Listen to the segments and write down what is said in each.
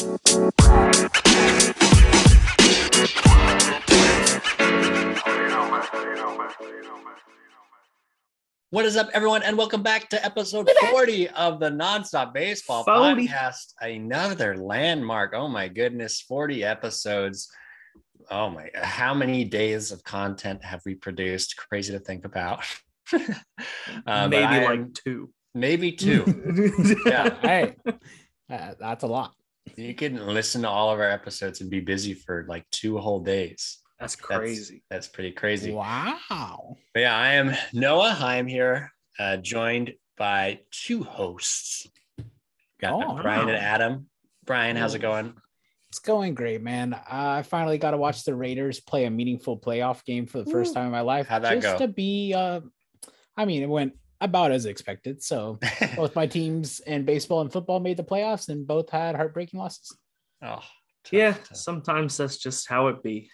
What is up, everyone, and welcome back to episode 40 of the Nonstop Baseball 40. Podcast. Another landmark. Oh my goodness, 40 episodes. Oh my, how many days of content have we produced? Crazy to think about. Uh, Maybe I like two. maybe two. yeah, hey, uh, that's a lot. You can listen to all of our episodes and be busy for like two whole days. That's That's- crazy. That's pretty crazy. Wow. But yeah, I am Noah. I am here, uh, joined by two hosts. Got Oh, Brian wow. and Adam. Brian, how's it going? It's going great, man. I finally got to watch the Raiders play a meaningful playoff game for the first Ooh. time in my life. How'd that just go? to be, uh, I mean, it went about as expected. So both my teams in baseball and football made the playoffs, and both had heartbreaking losses. oh, tough, Yeah, tough. sometimes that's just how it be.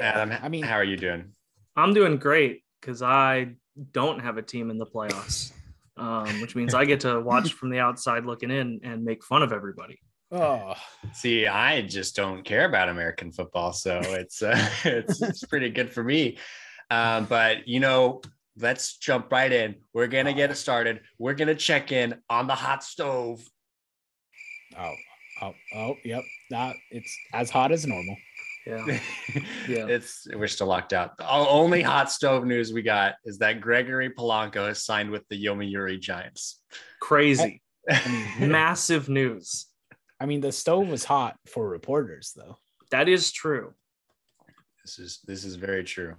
Adam, I mean, how are you doing? I'm doing great because I don't have a team in the playoffs, um, which means I get to watch from the outside looking in and make fun of everybody. oh, See, I just don't care about American football, so it's uh, it's, it's pretty good for me. Um, but you know, let's jump right in. We're gonna get it started. We're gonna check in on the hot stove. oh, oh, oh, yep. That it's as hot as normal. Yeah. Yeah. It's we're still locked out. The only hot stove news we got is that Gregory Polanco has signed with the Yomiuri Giants. Crazy. I mean, Massive news. I mean, the stove was hot for reporters, though. That is true. This is this is very true.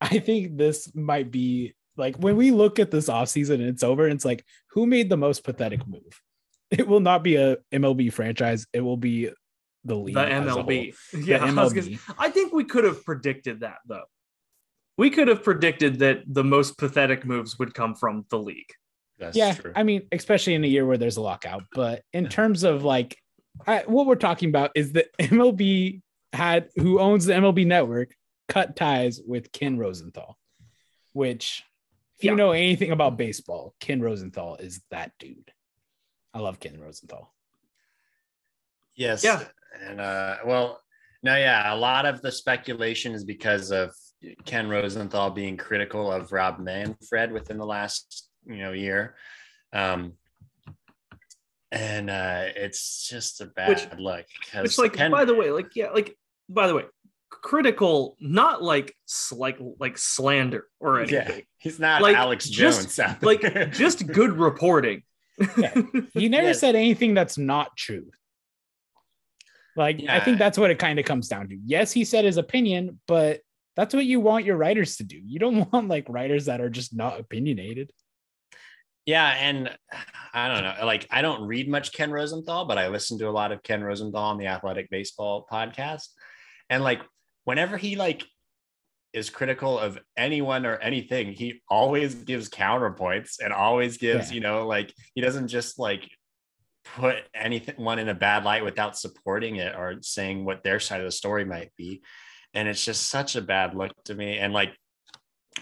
I think this might be like when we look at this offseason and it's over, and it's like, who made the most pathetic move? It will not be a MLB franchise. It will be the league. The as a whole. MLB. The Yeah. I, gonna- MLB. I think we could have predicted that though. We could have predicted that the most pathetic moves would come from the league. That's Yeah, true. I mean, especially in a year where there's a lockout. But in terms of like, I, what we're talking about is that MLB had who owns the MLB network cut ties with Ken Rosenthal, which, if you Yeah. know anything about baseball, Ken Rosenthal is that dude. I love Ken Rosenthal. Yes. Yeah. And uh, well, no, yeah, a lot of the speculation is because of Ken Rosenthal being critical of Rob Manfred within the last, you know, year. Um, and uh, it's just a bad Which- look. 'cause Which, like, Ken- by the way, like, yeah, like, by the way, critical, not like like like slander or yeah, anything. he's not Like, Alex just- Jones. out Like, just good reporting. Yeah. He never Yes. said anything that's not true. Like, I think that's what it kind of comes down to. Yes, he said his opinion, but that's what you want your writers to do. You don't want like writers that are just not opinionated. Yeah, and I don't know. Like, I don't read much Ken Rosenthal, but I listen to a lot of Ken Rosenthal on the Athletic Baseball podcast. And like, whenever he like is critical of anyone or anything, he always gives counterpoints and always gives, Yeah. you know, like he doesn't just like put anything one in a bad light without supporting it or saying what their side of the story might be. And it's just such a bad look to me. And like,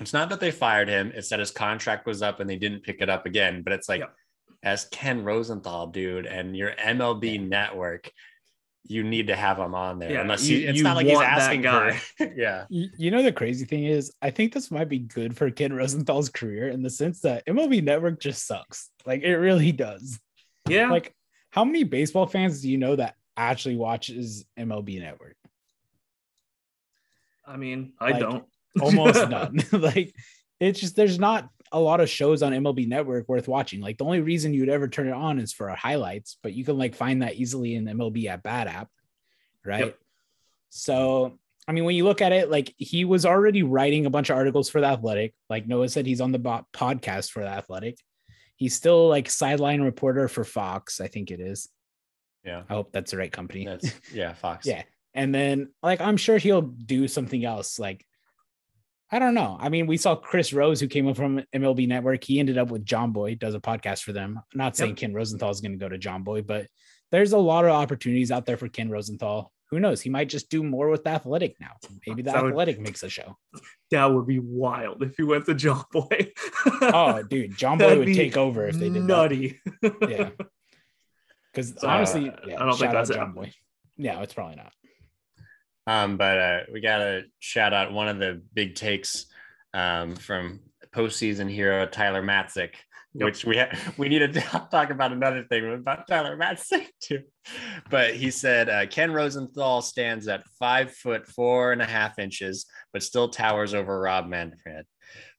it's not that they fired him, it's that his contract was up and they didn't pick it up again. But it's like, Yep. as Ken Rosenthal, dude, and your MLB network, you need to have him on there. Yeah, Unless you- he, it's you not like he's want that asking guy. for, yeah. You, you know, the crazy thing is, I think this might be good for Ken Rosenthal's career in the sense that MLB Network just sucks. Like, it really does. Yeah. Like, how many baseball fans do you know that actually watches MLB Network? I mean, I like, don't. almost none. like it's just there's not a lot of shows on MLB Network worth watching. Like the only reason you'd ever turn it on is for highlights, but you can like find that easily in the MLB at Bat app, right? Yep. So I mean, when you look at it, like he was already writing a bunch of articles for the Athletic. Like Noah said, he's on the bo- podcast for the Athletic. He's still like sideline reporter for Fox, I think it is. Yeah. I hope that's the right company. That's yeah, Fox. Yeah. And then like I'm sure he'll do something else. Like I don't know. I mean, we saw Chris Rose who came up from MLB Network. He ended up with Jomboy, does a podcast for them. I'm not saying Yep. Ken Rosenthal is going to go to Jomboy, but there's a lot of opportunities out there for Ken Rosenthal. Who knows? He might just do more with the athletic now. Maybe the That would- athletic makes a show. That would be wild if you went to Jomboy. Oh, dude, Jomboy would take over if they did that. nutty. Yeah. Because honestly, uh, yeah, I don't think that's John happening. Boy. Yeah, it's probably not. Um, but uh, we got to shout out one of the big takes um, from postseason hero Tyler Matzek, Yep. which we ha- we need to talk about another thing about Tyler Matzek too. But he said uh, Ken Rosenthal stands at five foot four and a half inches, but still towers over Rob Manfred.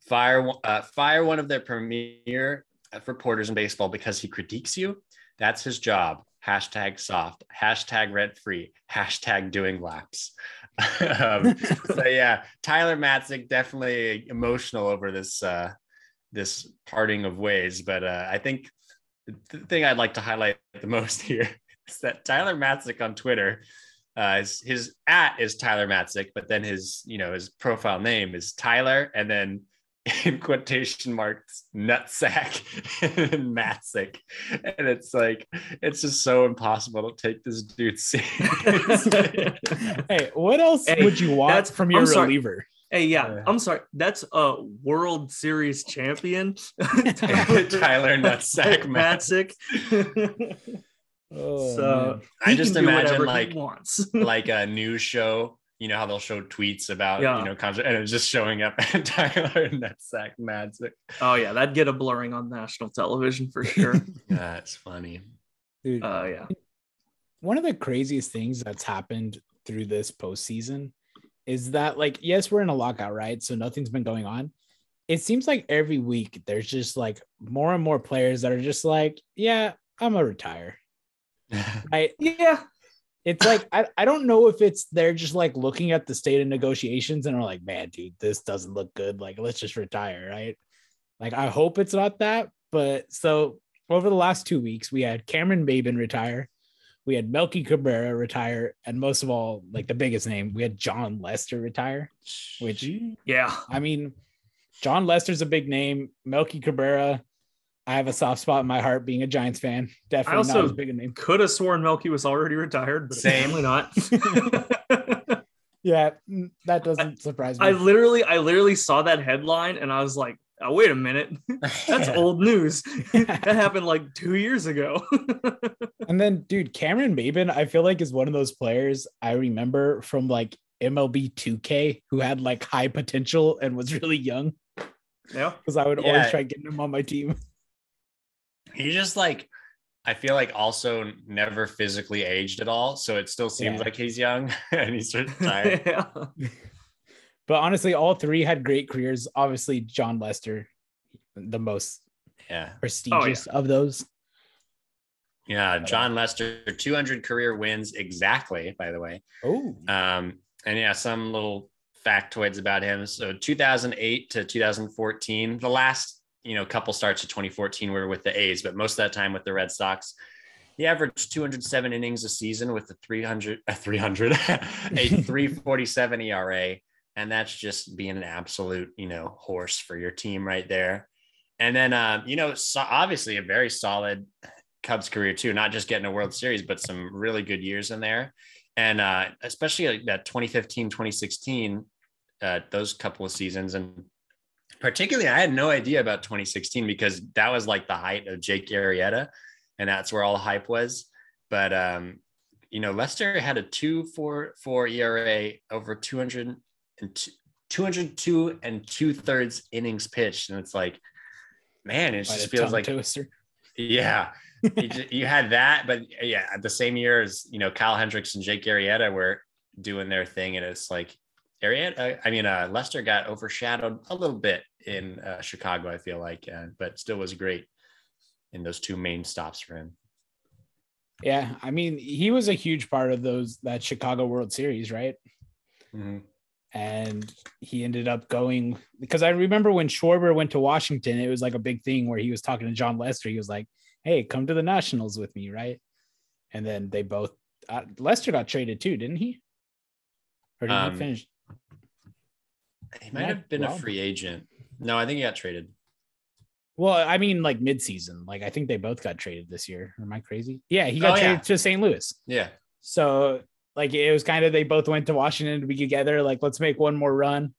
Fire uh, fire one of their premier reporters in baseball because he critiques you. That's his job. Hashtag soft. Hashtag rent free. Hashtag doing laps. um, so yeah, Tyler Matzek definitely emotional over this uh, this parting of ways. But uh, I think the thing I'd like to highlight the most here is that Tyler Matzek on Twitter, uh, his, his at is Tyler Matzek, but then his you know his profile name is Tyler, and then in quotation marks nutsack and Matzek, and it's like it's just so impossible to take this dude seriously. Hey, what else Hey, would you want from your I'm sorry. reliever? Hey, yeah, Yeah. I'm sorry. That's a World Series champion, Tyler Nutsack Matzek. Matzek. Oh, so man. I just imagine, whatever like- wants. like a news show. You know how they'll show tweets about Yeah. you know concert, and it's just showing up at Tyler Nutsack Matzek. oh yeah, that'd get a blurring on national television for sure. That's funny. Oh uh, yeah, one of the craziest things that's happened through this postseason is that, like, yes, we're in a lockout, right? So nothing's been going on. It seems like every week there's just like more and more players that are just like, yeah, I'm gonna retire. I yeah. It's like I, I don't know if it's they're just like looking at the state of negotiations and are like, man, dude, this doesn't look good. Like, let's just retire, right? Like, I hope it's not that. But so over the last two weeks, we had Cameron Maybin retire, we had Melky Cabrera retire, and most of all, like the biggest name, we had Jon Lester retire. Which Yeah, I mean, Jon Lester's a big name. Melky Cabrera, I have a soft spot in my heart being a Giants fan. Definitely also- not as big a name. could have sworn Melky was already retired, but Same. apparently not. Yeah, that doesn't surprise me. I literally, I literally saw that headline and I was like, oh, wait a minute, that's old news. that happened like two years ago. And then, dude, Cameron Maybin, I feel like is one of those players I remember from like MLB 2K who had like high potential and was really young yeah, because I would Yeah. always try getting him on my team. He just like I feel like also never physically aged at all, so it still seems Yeah. like he's young and he's retired. yeah. But honestly, all three had great careers. Obviously, Jon Lester, the most yeah, prestigious of those. yeah. Jon Lester, 200 career wins exactly. By the way, Oh, Um, and yeah, some little factoids about him. So 2008 to 2014, the last you know couple starts of 2014 were with the A's, but most of that time with the Red Sox. He averaged 207 innings a season with a 300, a 300, a 347 ERA, and that's just being an absolute you know horse for your team right there. And then um, you know, so obviously a very solid Cubs career too, not just getting a World Series, but some really good years in there and uh, especially like that 2015 2016 uh, those couple of seasons and particularly i had no idea about 2016 because that was like the height of jake Arrieta, and that's where all the hype was but um, you know lester had a 244 era over 200 and two- 202 and two thirds innings pitched and it's like man it by just feels like yeah. you, you had that, but yeah, at the same year as you know, Kyle Hendricks and Jake Arrieta were doing their thing, and it's like Arrieta. I mean, uh, Lester got overshadowed a little bit in uh, Chicago. I feel like, uh, but still was great in those two main stops for him. Yeah, I mean, he was a huge part of those that Chicago World Series, right? Mhm. and he ended up going because I remember when Schwarber went to Washington, it was like a big thing where he was talking to Jon Lester. He was like, "Hey, come to the Nationals with me, right?" And then they both uh, Lester got traded too, didn't he? Or did Um, he finish? He might have been well. a free agent. No, I think he got traded. Well, I mean, like mid-season. Like I think they both got traded this year. Am I crazy? Yeah, he got Oh, traded yeah. to St. Louis. Yeah. So like it was kind of they both went to Washington to be together. Like let's make one more run,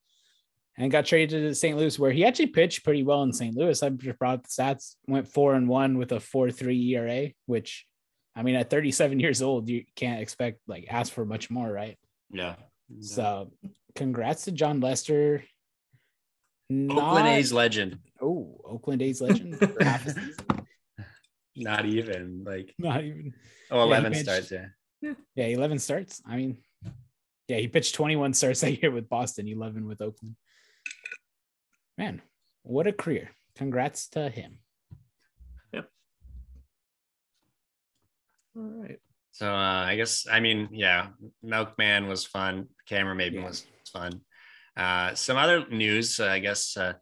and got traded to St. Louis, where he actually pitched pretty well in St. Louis. I just brought up the stats. Went four and one with a four three ERA, which I mean, at 37 years old, you can't expect like ask for much more, right? Yeah. So, congrats to Jon Lester. Oakland A's legend. Oh, Oakland A's legend. for half a season. Not even like Not even. oh 11 pitched- starts. Yeah. Yeah, 11 starts. I mean, yeah, he pitched 21 starts that year with Boston, 11 with Oakland. Man, what a career. Congrats to him. Yep. All right. So uh, I guess I mean yeah, Milkman was fun. Camera maybe Yeah. was fun. Uh, some other news, uh, I guess, uh,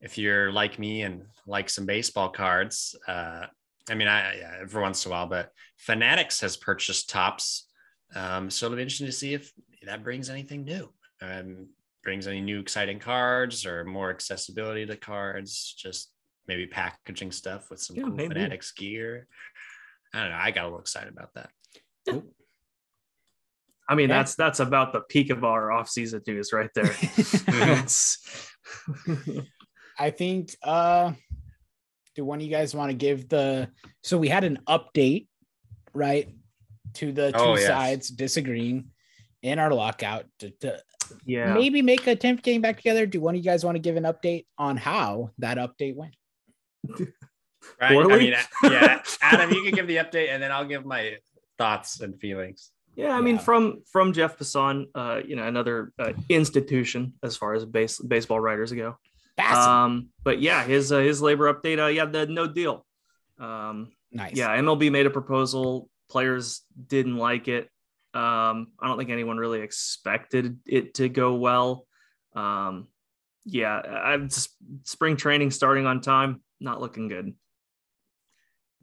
if you're like me and like some baseball cards, uh, I mean, I yeah, every once in a while, but Fanatics has purchased Topps. Um, so it'll be interesting to see if that brings anything new. Um, brings any new exciting cards or more accessibility to cards. Just maybe packaging stuff with some Yeah, cool. Fanatics gear. I don't know. I got a little excited about that. I mean, Yeah. that's that's about the peak of our off-season news right there. I think uh do one of you guys want to give the so we had an update, right? To the two Oh, yes. sides disagreeing in our lockout to, to yeah. maybe make an attempt getting back together. Do one of you guys want to give an update on how that update went? Right. I mean, yeah, Adam, you can give the update and then I'll give my thoughts and feelings. Yeah, I mean, from from Jeff Passan, uh, you know, another uh, institution as far as base, baseball writers go. Awesome. Um, but yeah, his uh, his labor update, uh, yeah, the no deal. Um, nice. yeah, MLB made a proposal. Players didn't like it. Um, I don't think anyone really expected it to go well. Um, yeah, I'm just spring training starting on time, not looking good.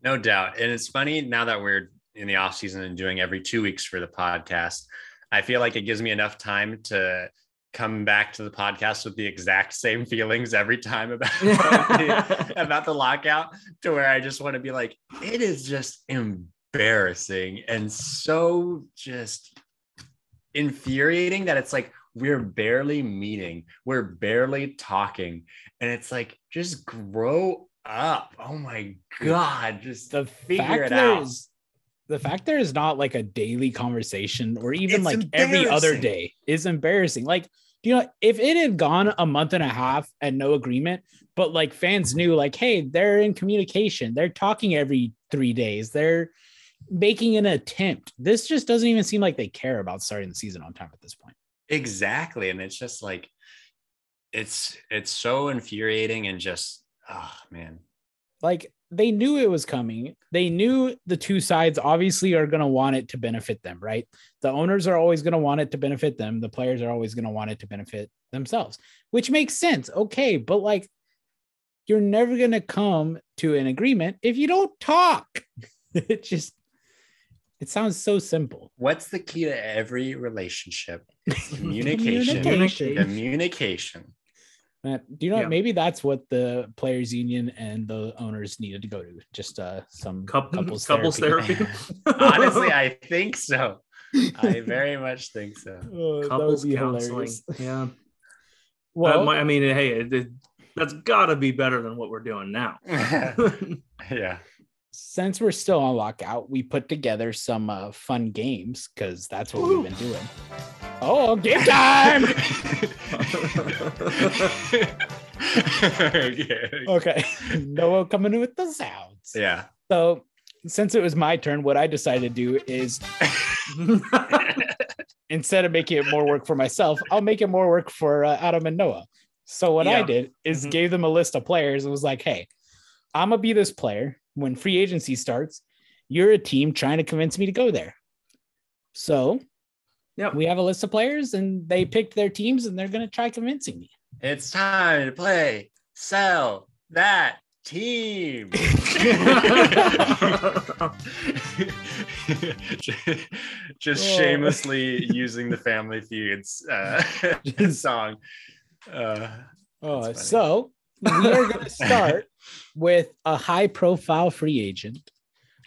No doubt. And it's funny now that we're in the off season and doing every two weeks for the podcast. I feel like it gives me enough time to come back to the podcast with the exact same feelings every time about the, about the lockout to where I just want to be like, it is just embarrassing and so just infuriating that it's like we're barely meeting, we're barely talking, and it's like just grow up. Oh my god, just the figure fact it out. is- the fact there is not like a daily conversation or even It's like every other day is embarrassing. Like, you know, if it had gone a month and a half and no agreement, but like fans knew, like, hey, they're in communication, they're talking every three days, they're making an attempt. This just doesn't even seem like they care about starting the season on time at this point. exactly and it's just like it's it's so infuriating and just oh man like they knew it was coming. They knew the two sides obviously are going to want it to benefit them, right? The owners are always going to want it to benefit them. The players are always going to want it to benefit themselves, which makes sense. Okay. But like, you're never going to come to an agreement if you don't talk. it just, it sounds so simple. what's the key to every relationship communication Communication. communication Do you know Yeah. maybe that's what the players union and the owners needed to go to just uh some Couple- couples, couples therapy. therapy. honestly i think so i very much think so Oh, couples counseling. hilarious. Yeah. Well, I mean, hey, it, it- that's got to be better than what we're doing now. yeah since we're still on lockout, we put together some uh, fun games because that's what we've been doing. Oh, game time! yeah. okay, Noah coming in with the sounds. yeah So, since it was my turn, what I decided to do is instead of making it more work for myself, I'll make it more work for uh, Adam and Noah. So what I did is Mhm. gave them a list of players and was like, "Hey, I'm gonna be this player when free agency starts. You're a team trying to convince me to go there." So, Yep. we have a list of players, and they picked their teams, and they're gonna try convincing me. It's time to play sell that team. Just Oh. shamelessly using the Family Feuds uh, song. Uh, Oh, so we are going to start with a high-profile free agent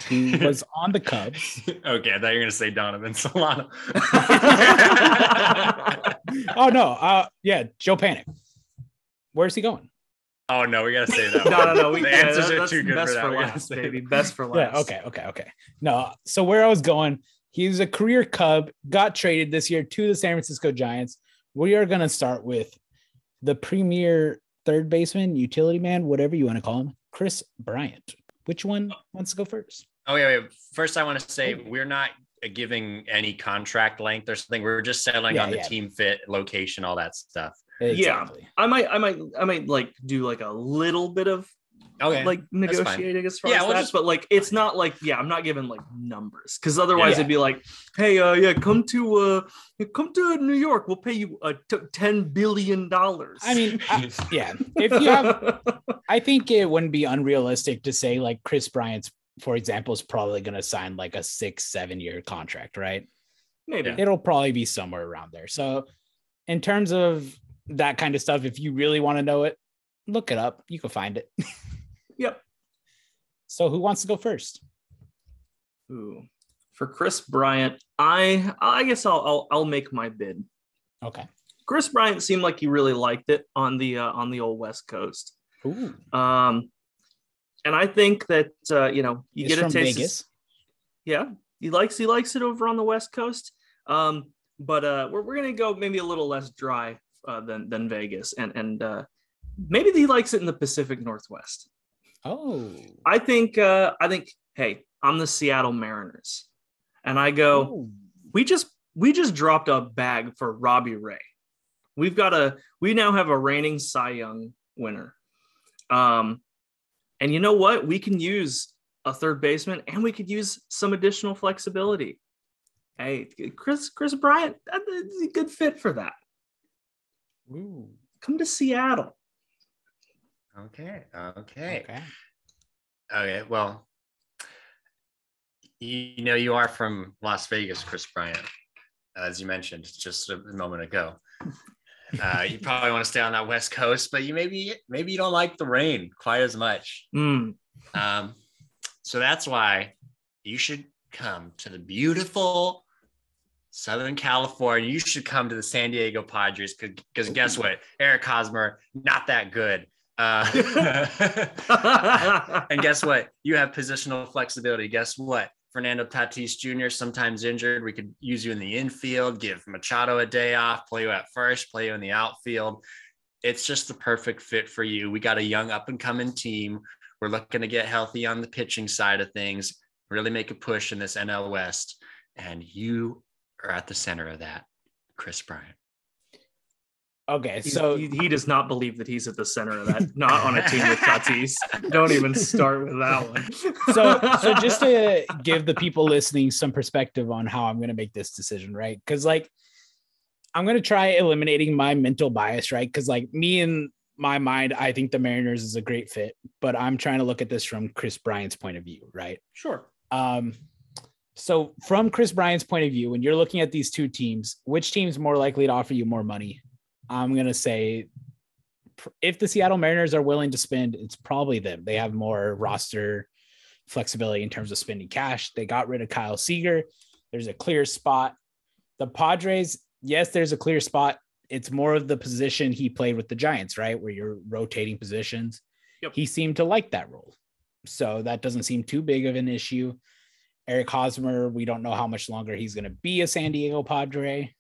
who was on the Cubs. okay, I thought you were gonna say Donovan Solano. oh no, uh, yeah, Joe Panik. Where's he going? Oh no, we gotta say that. no, no, no. We, the yeah, answers that- are too good best for that. for We gotta last, baby. Best for last. Yeah. Okay. Okay. Okay. No. So where I was going, he's a career Cub, got traded this year to the San Francisco Giants. We are going to start with the premier third baseman, utility man, whatever you want to call him, Kris Bryant. Which one wants to go first? Oh yeah, wait. First, I want to say we're not giving any contract length or something. We're just settling Yeah, on the yeah. team fit, location, all that stuff. Exactly. I might, I might, I might like do like a little bit of Okay. like negotiating as far Yeah, as we'll that, just- but like it's not like yeah, I'm not giving like numbers because otherwise Yeah. it'd be like, hey, uh, yeah, come to uh, come to New York, we'll pay you uh, t- ten billion dollars. I mean, I- yeah. If you have, I think it wouldn't be unrealistic to say like Kris Bryant's, for example, is probably going to sign like a six, seven year contract, right? maybe It'll probably be somewhere around there. So, in terms of that kind of stuff, if you really want to know it, look it up. You can find it. Yep. So, who wants to go first? Ooh. For Kris Bryant, I I guess I'll I'll, I'll make my bid. Okay. Kris Bryant seemed like he really liked it on the uh, on the old West Coast. Ooh, Um, and I think that uh, you know you get a taste. of- yeah, he likes he likes it over on the West Coast. Um, but uh, we're we're gonna go maybe a little less dry uh, than than Vegas, and and uh, maybe he likes it in the Pacific Northwest. Oh, I think uh, I think hey, I'm the Seattle Mariners, and I go. Oh. we just we just dropped a bag for Robbie Ray. We've got a we now have a reigning Cy Young winner. Um and you know what? We can use a third baseman and we could use some additional flexibility. Hey, Chris Kris Bryant, that's a good fit for that. Ooh. Come to Seattle. Okay. Okay. Okay. Okay. Well, you know, you are from Las Vegas, Kris Bryant, as you mentioned just a moment ago. Uh, you probably want to stay on that West Coast, but you maybe maybe you don't like the rain quite as much. Mm, Um, so that's why you should come to the beautiful Southern California. You should come to the San Diego Padres because guess what? Eric Hosmer, not that good. Uh, and guess what? You have positional flexibility. Guess what? Fernando Tatis Jr. sometimes injured. We could use you in the infield, give Machado a day off, play you at first, play you in the outfield. It's just the perfect fit for you. We got a young up and coming team. We're looking to get healthy on the pitching side of things, really make a push in this NL West. And you are at the center of that, Kris Bryant. Okay. So he, he does not believe that he's at the center of that, not on a team with Tatis. Don't even start with that one. so so just to give the people listening some perspective on how I'm going to make this decision, right? Because like I'm going to try eliminating my mental bias, right? Because like me in my mind, I think the Mariners is a great fit, but I'm trying to look at this from Kris Bryant's point of view, right? sure. Um, so from Kris Bryant's point of view, when you're looking at these two teams, which team's more likely to offer you more money? I'm gonna say if the Seattle Mariners are willing to spend, it's probably them. They have more roster flexibility in terms of spending cash. They got rid of Kyle Seager. There's a clear spot. The Padres, yes, there's a clear spot. It's more of the position he played with the Giants, right? Where you're rotating positions. Yep. He seemed to like that role. So that doesn't seem too big of an issue. Eric Hosmer, we don't know how much longer he's going to be a San Diego Padre.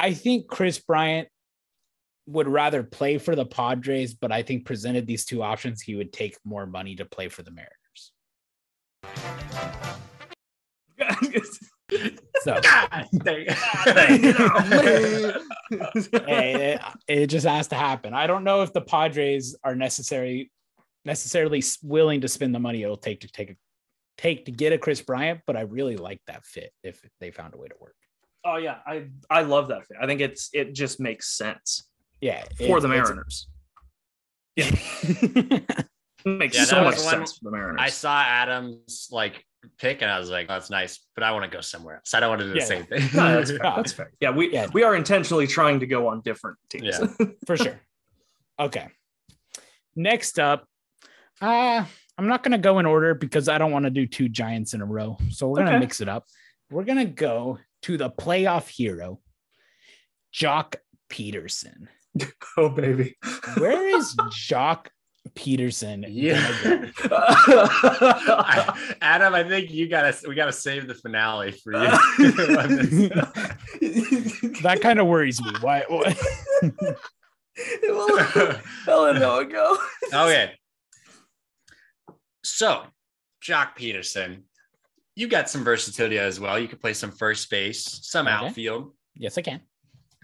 I think Kris Bryant would rather play for the Padres, but I think presented these two options, he would take more money to play for the Mariners. So hey, it, it just has to happen. I don't know if the Padres are necessary necessarily willing to spend the money it'll take to take a take to get a Kris Bryant, but I really like that fit if they found a way to work. Oh yeah, I I love that. fit. I think it's it just makes sense Yeah, for the Mariners. it's- It makes Yeah, so much sense for the Mariners. I saw Adams like pick and I was like, oh, that's nice, but I want to go somewhere else. I don't want to do the Yeah, same No, thing. that's fair. That's fair. Yeah, we Yeah. we are intentionally trying to go on different teams. Yeah. for sure. Okay. Next up, uh, I'm not going to go in order because I don't want to do two giants in a row. So we're going to Okay. mix it up. We're going to go to the playoff hero, Joc Pederson. Oh baby. Where is Joc Pederson? Yeah. gonna go? I- Adam, I think you gotta we gotta save the finale for you. that kind of worries me. Why? why? Hell no go. okay. So, Joc Pederson, you got some versatility as well. You could play some first base, some Okay. outfield. yes, I can.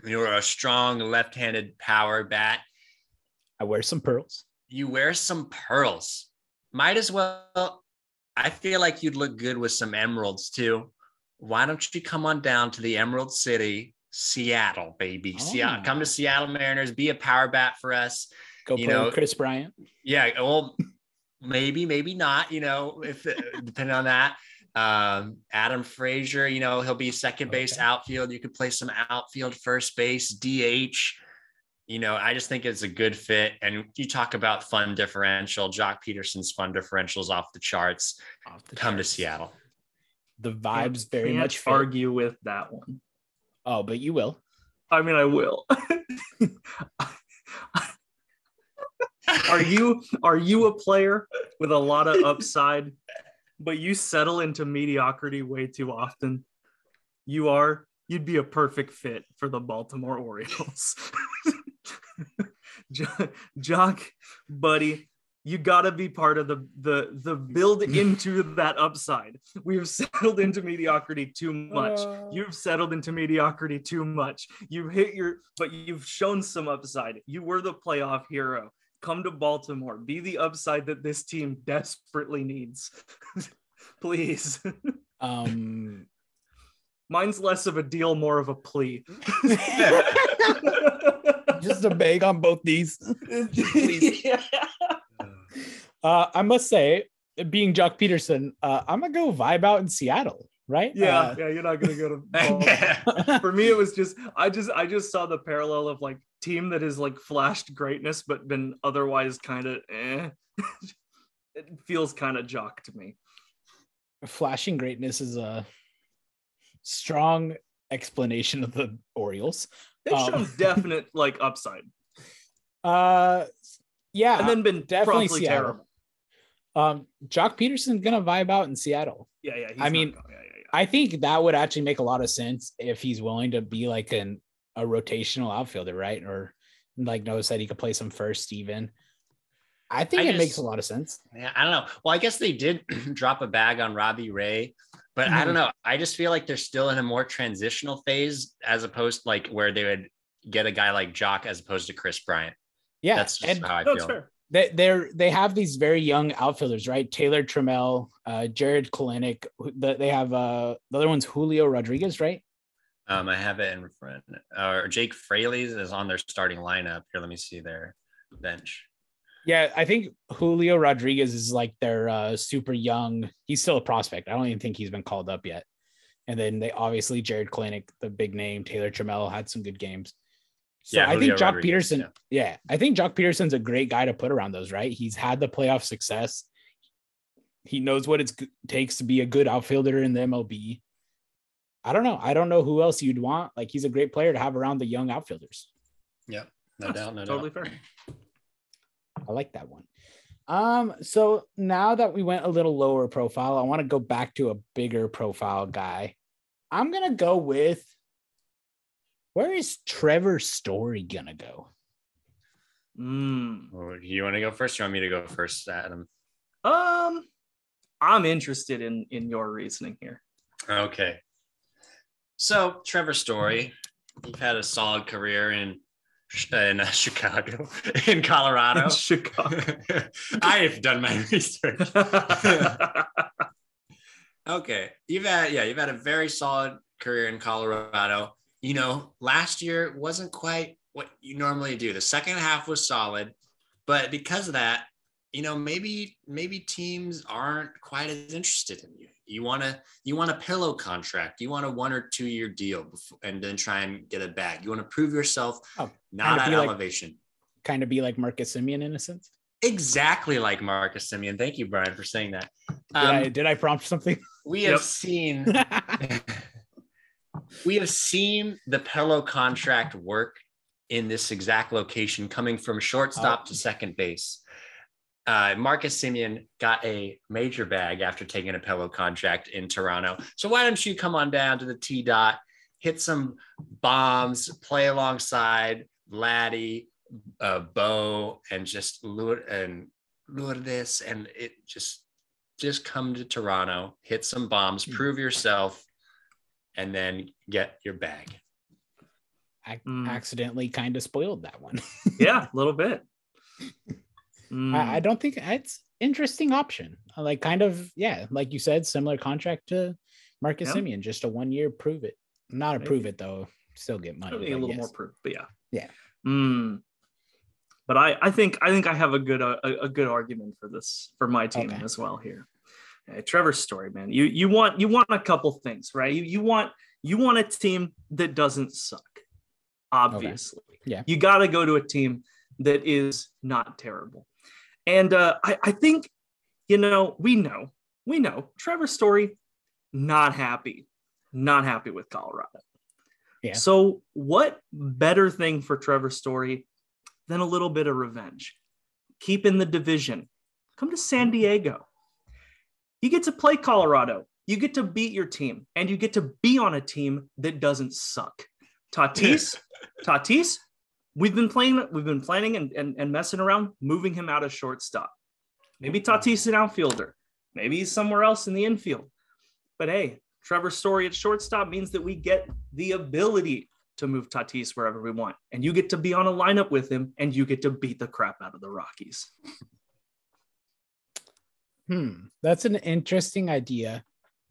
You're a strong left-handed power bat. I wear some pearls. You wear some pearls. Might as well. I feel like you'd look good with some emeralds too. Why don't you come on down to the Emerald City, Seattle, baby? Seattle, Oh. come to Seattle Mariners. Be a power bat for us. Go You play know- with Kris Bryant. Yeah, well, maybe, maybe not. You know, if depending on that. Um, Adam Frazier, you know, he'll be second base Okay. outfield. You could play some outfield, first base, DH. You know, I just think it's a good fit. And you talk about fun differential. Joc Pederson's fun differentials off the charts. Off the Come to. Seattle. The vibes very Can't much fit. argue with that one. Oh, but you will. I mean, I will. are you are you a player with a lot of upside, but you settle into mediocrity way too often? You are. You'd be a perfect fit for the Baltimore Orioles. Joc, buddy, you gotta be part of the the the build into that upside. We've settled into mediocrity too much. Uh. You've settled into mediocrity too much. You've hit your, but you've shown some upside. You were the playoff hero. Come to Baltimore. Be the upside that this team desperately needs. Please. Um, Mine's less of a deal, more of a plea. just a beg on both these. Uh, I must say, being Joc Pederson, uh, I'm gonna go vibe out in Seattle, right? yeah, Uh, yeah, you're not gonna go to Baltimore. for me it was just i just i just saw the parallel of like team that has like flashed greatness but been otherwise kind of eh. it feels kind of jock to me flashing greatness is a strong explanation of the Orioles. they've Um, shown definite like upside Uh, yeah, and then been definitely Seattle. terrible um, Joc Pederson's gonna vibe out in Seattle. yeah yeah he's I mean, yeah, yeah, yeah. I think that would actually make a lot of sense if he's willing to be like an a rotational outfielder, right? Or like Noah said, he could play some first even. I think I it just- makes a lot of sense. Yeah, I don't know. Well, I guess they did drop a bag on Robbie Ray, but I don't know. I just feel like they're still in a more transitional phase as opposed to like where they would get a guy like Joc as opposed to Kris Bryant. Yeah, That's just and how I feel. fair they they're they have these very young outfielders, right? Taylor Trammell, uh, Jarred Kelenic. They have uh, the other one's Julio Rodriguez, right? Um, I have it in front. Or Jake Fraley's is on their starting lineup. Here, let me see their bench. Yeah, I think Julio Rodriguez is like their uh, super young. He's still a prospect. I don't even think he's been called up yet. And then they obviously Jarred Kelenic, the big name. Taylor Trammell had some good games. So Yeah, I Julio think Joc Rodriguez, Pederson, yeah. yeah. I think Joc Pederson's a great guy to put around those. Right, he's had the playoff success. He knows what it takes to be a good outfielder in the MLB. I don't know. I don't know who else you'd want. Like he's a great player to have around the young outfielders. Yeah, no That's doubt, no doubt. totally doubt. fair I like that one. Um, so now that we went a little lower profile, I want to go back to a bigger profile guy. I'm gonna go with where is Trevor Story gonna go? Mm. Or You want to go first? Or you want me to go first, Adam? um i'm interested in in your reasoning here Okay. So Trevor Story, you've had a solid career in in uh, Chicago, in Colorado. chicago I've done my research. Okay, you've had yeah, you've had a very solid career in Colorado. You know, last year wasn't quite what you normally do. The second half was solid, but because of that, you know, maybe maybe teams aren't quite as interested in you. You want to you want a pillow contract. You want a one or two year deal, before, and then try and get it back. You want to prove yourself, Oh, not at be like- elevation. Kind of be like Marcus Semien in a sense. Exactly like Marcus Semien. Thank you, Brian, for saying that. Did, Um, I, did I prompt something? we have Yep. seen we have seen the pillow contract work in this exact location, coming from shortstop Oh. to second base. Uh, Marcus Semien got a major bag after taking a pillow contract in Toronto. So why don't you come on down to the T dot, hit some bombs, play alongside Laddie, uh, Bo, and just lure and lure this, and it just just come to Toronto, hit some bombs, Hmm. prove yourself, and then get your bag. I Mm. accidentally kind of spoiled that one. Yeah, a little bit. Mm, I, I don't think it's interesting option. Like kind of yeah, like you said, similar contract to Marcus Yeah. Semien, just a one year prove it. Not a prove it though, still get money. A little more proof, but yeah. Yeah. Mm. But I, I think I think I have a good a, a good argument for this for my team Okay. as well here. Uh, Trevor's story, man. You you want you want a couple things, right? You you want you want a team that doesn't suck. Obviously, Yeah. You got to go to a team that is not terrible, and uh, I I think you know we know we know Trevor's story, not happy, not happy with Colorado. Yeah. So, what better thing for Trevor Story than a little bit of revenge? Keep in the division. Come to San Diego. You get to play Colorado. You get to beat your team, and you get to be on a team that doesn't suck. Tatis, Tatis, we've been playing, we've been planning and, and, and messing around, moving him out of shortstop. Maybe Tatis is an outfielder. Maybe he's somewhere else in the infield. But hey, Trevor Story at shortstop means that we get the ability to move Tatis wherever we want. And you get to be on a lineup with him and you get to beat the crap out of the Rockies. Hmm, that's an interesting idea.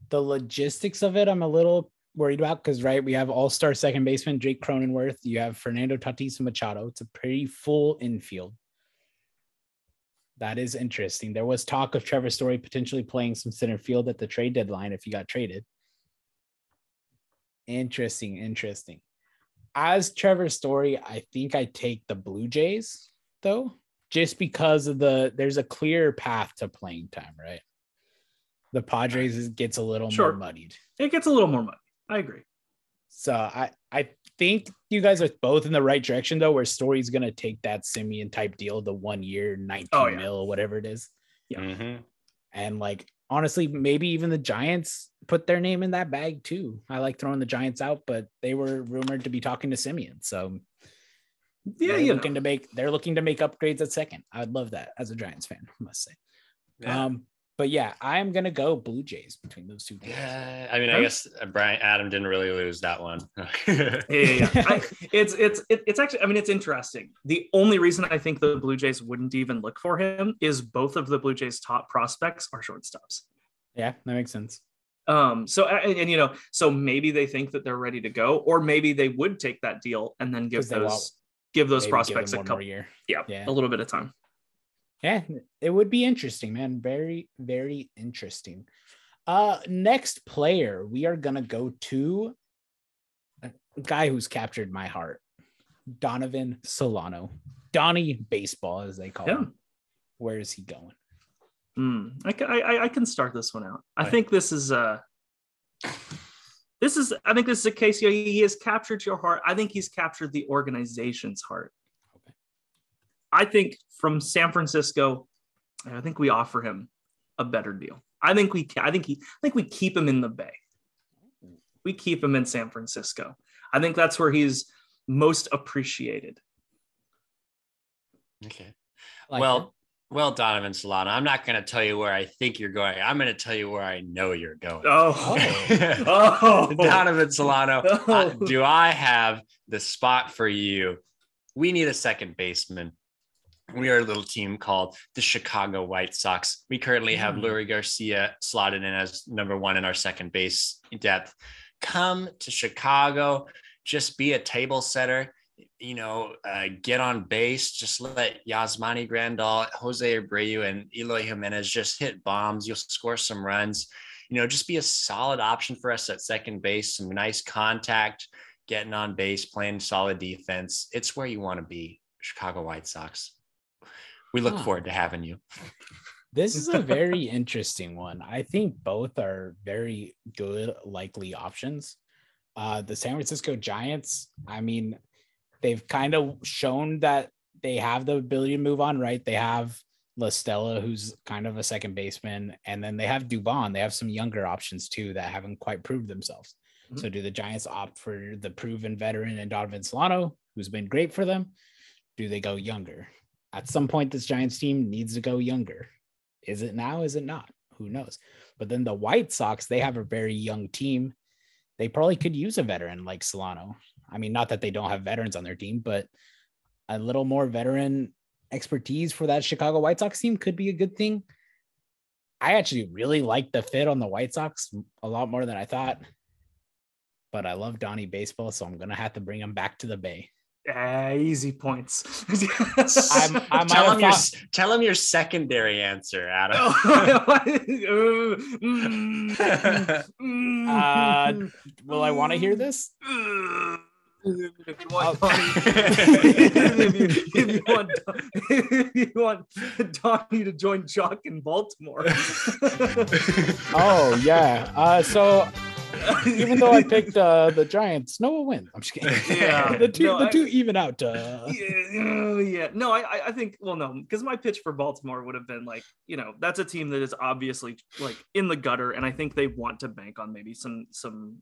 The logistics of it, I'm a little worried about because right, we have all-star second baseman Jake Cronenworth. You have Fernando Tatis Machado. It's a pretty full infield. That is interesting. There was talk of Trevor Story potentially playing some center field at the trade deadline if he got traded. Interesting, interesting. As Trevor Story, I think I take the Blue Jays though, just because of the there's a clear path to playing time, right? The Padres gets a little Sure. more muddied. It gets a little more money. I agree. So I I think you guys are both in the right direction though, where Story's gonna take that Semien type deal, the one year, 19 Oh, yeah. mil, whatever it is. Yeah. Mhm. And like honestly, maybe even the Giants put their name in that bag too. I like throwing the Giants out, but they were rumored to be talking to Semien. So Yeah, they're you looking know. to make they're looking to make upgrades at second. I would love that as a Giants fan, I must say. Yeah. Um, but yeah, I'm gonna go Blue Jays between those two. teams. Yeah, I mean, I guess uh, Brian Adam didn't really lose that one. Yeah, yeah, yeah. I, it's it's it's actually I mean it's interesting. The only reason I think the Blue Jays wouldn't even look for him is both of the Blue Jays' top prospects are shortstops. yeah, that makes sense. Um, so and, and, you know, so maybe they think that they're ready to go, or maybe they would take that deal and then give those give those Maybe give prospects them a couple, year. yeah, Yeah. a little bit of time. Yeah, it would be interesting, man. Very, very interesting. Uh next player, we are gonna go to a guy who's captured my heart. Donovan Solano. Donnie baseball, as they call Yeah. him. Where is he going? Hmm, I, I I- I can start this one out. I Right. think this is uh this is I think this is a case you know, he has captured your heart. I think he's captured the organization's heart. Okay. I think from San Francisco, I think we offer him a better deal. I think we I think he I think we keep him in the Bay. We keep him in San Francisco. I think that's where he's most appreciated. okay. Like well, well, Donovan Solano, I'm not going to tell you where I think you're going. I'm going to tell you where I know you're going. Oh, oh, Donovan Solano, Oh. uh, do I have the spot for you? We need a second baseman. We are a little team called the Chicago White Sox. We currently have Hmm. Leury Garcia slotted in as number one in our second base depth. Come to Chicago, just be a table setter. You know, uh, get on base. Just let Yasmani Grandal, Jose Abreu, and Eloy Jimenez just hit bombs. You'll score some runs you know, just be a solid option for us at second base, some nice contact, getting on base, playing solid defense. It's where you want to be, Chicago White Sox. We look Huh. forward to having you. This is a very interesting one. I think both are very good, likely options. Uh, the San Francisco Giants, I mean, they've kind of shown that they have the ability to move on right. They have La Stella, who's kind of a second baseman, and then they have Dubon. They have some younger options too that haven't quite proved themselves. Mhm. So, do the Giants opt for the proven veteran and Donovan Solano, who's been great for them? Do they go younger? At some point, this Giants team needs to go younger. Is it now? Is it not? Who knows? But then the White Sox, they have a very young team. They probably could use a veteran like Solano. I mean, not that they don't have veterans on their team, but a little more veteran expertise for that Chicago White Sox team could be a good thing. I actually really like the fit on the White Sox a lot more than I thought. But I love Donnie baseball, so I'm gonna have to bring him back to the Bay. Ah, easy points. I'm- I might tell him your tell him your secondary answer, Adam. Uh, Will I want to hear this? if you want, Oh. Donnie, if, you, if you want, if you want Donnie to join Joc in Baltimore. Oh yeah. Uh, so even though I picked uh, the Giants, no, Noah wins. I'm just kidding. Yeah. the two No, the I- two even out. Uh, yeah, yeah. No, I, I- I think. Well, no, because my pitch for Baltimore would have been like, you know, that's a team that is obviously like in the gutter, and I think they want to bank on maybe some some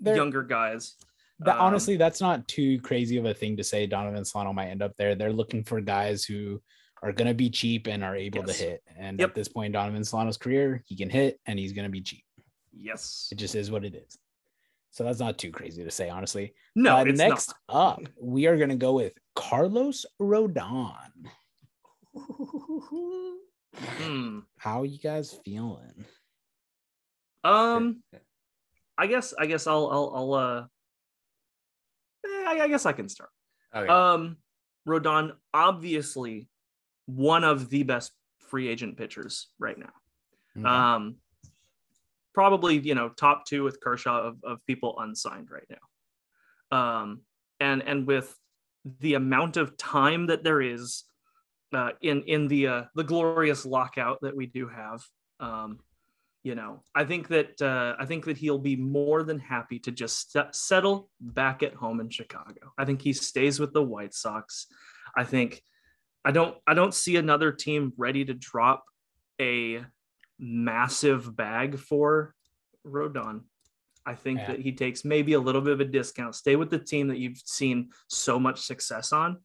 they're- younger guys. that, Um, honestly, that's not too crazy of a thing to say. Donovan Solano might end up there. They're looking for guys who are going to be cheap and are able Yes. to hit. And Yep. at this point Donovan Solano's career, he can hit and he's going to be cheap. Yes. It just is what it is. So that's not too crazy to say, honestly. No, Uh, it's next not. up, we are going to go with Carlos Rodon. Hmm. How you guys feeling? Um, I guess I guess I'll I'll I'll uh, eh, I, I guess I can start. Okay. Um, Rodon obviously one of the best free agent pitchers right now. Okay. Um, probably you know top two with Kershaw of, of people unsigned right now. Um, and and with the amount of time that there is uh, in in the uh, the glorious lockout that we do have, um, you know, I think that uh, I think that he'll be more than happy to just set, settle back at home in Chicago. I think he stays with the White Sox. I think I don't I don't see another team ready to drop a massive bag for Rodon. I think Yeah. that he takes maybe a little bit of a discount. Stay with the team that you've seen so much success on.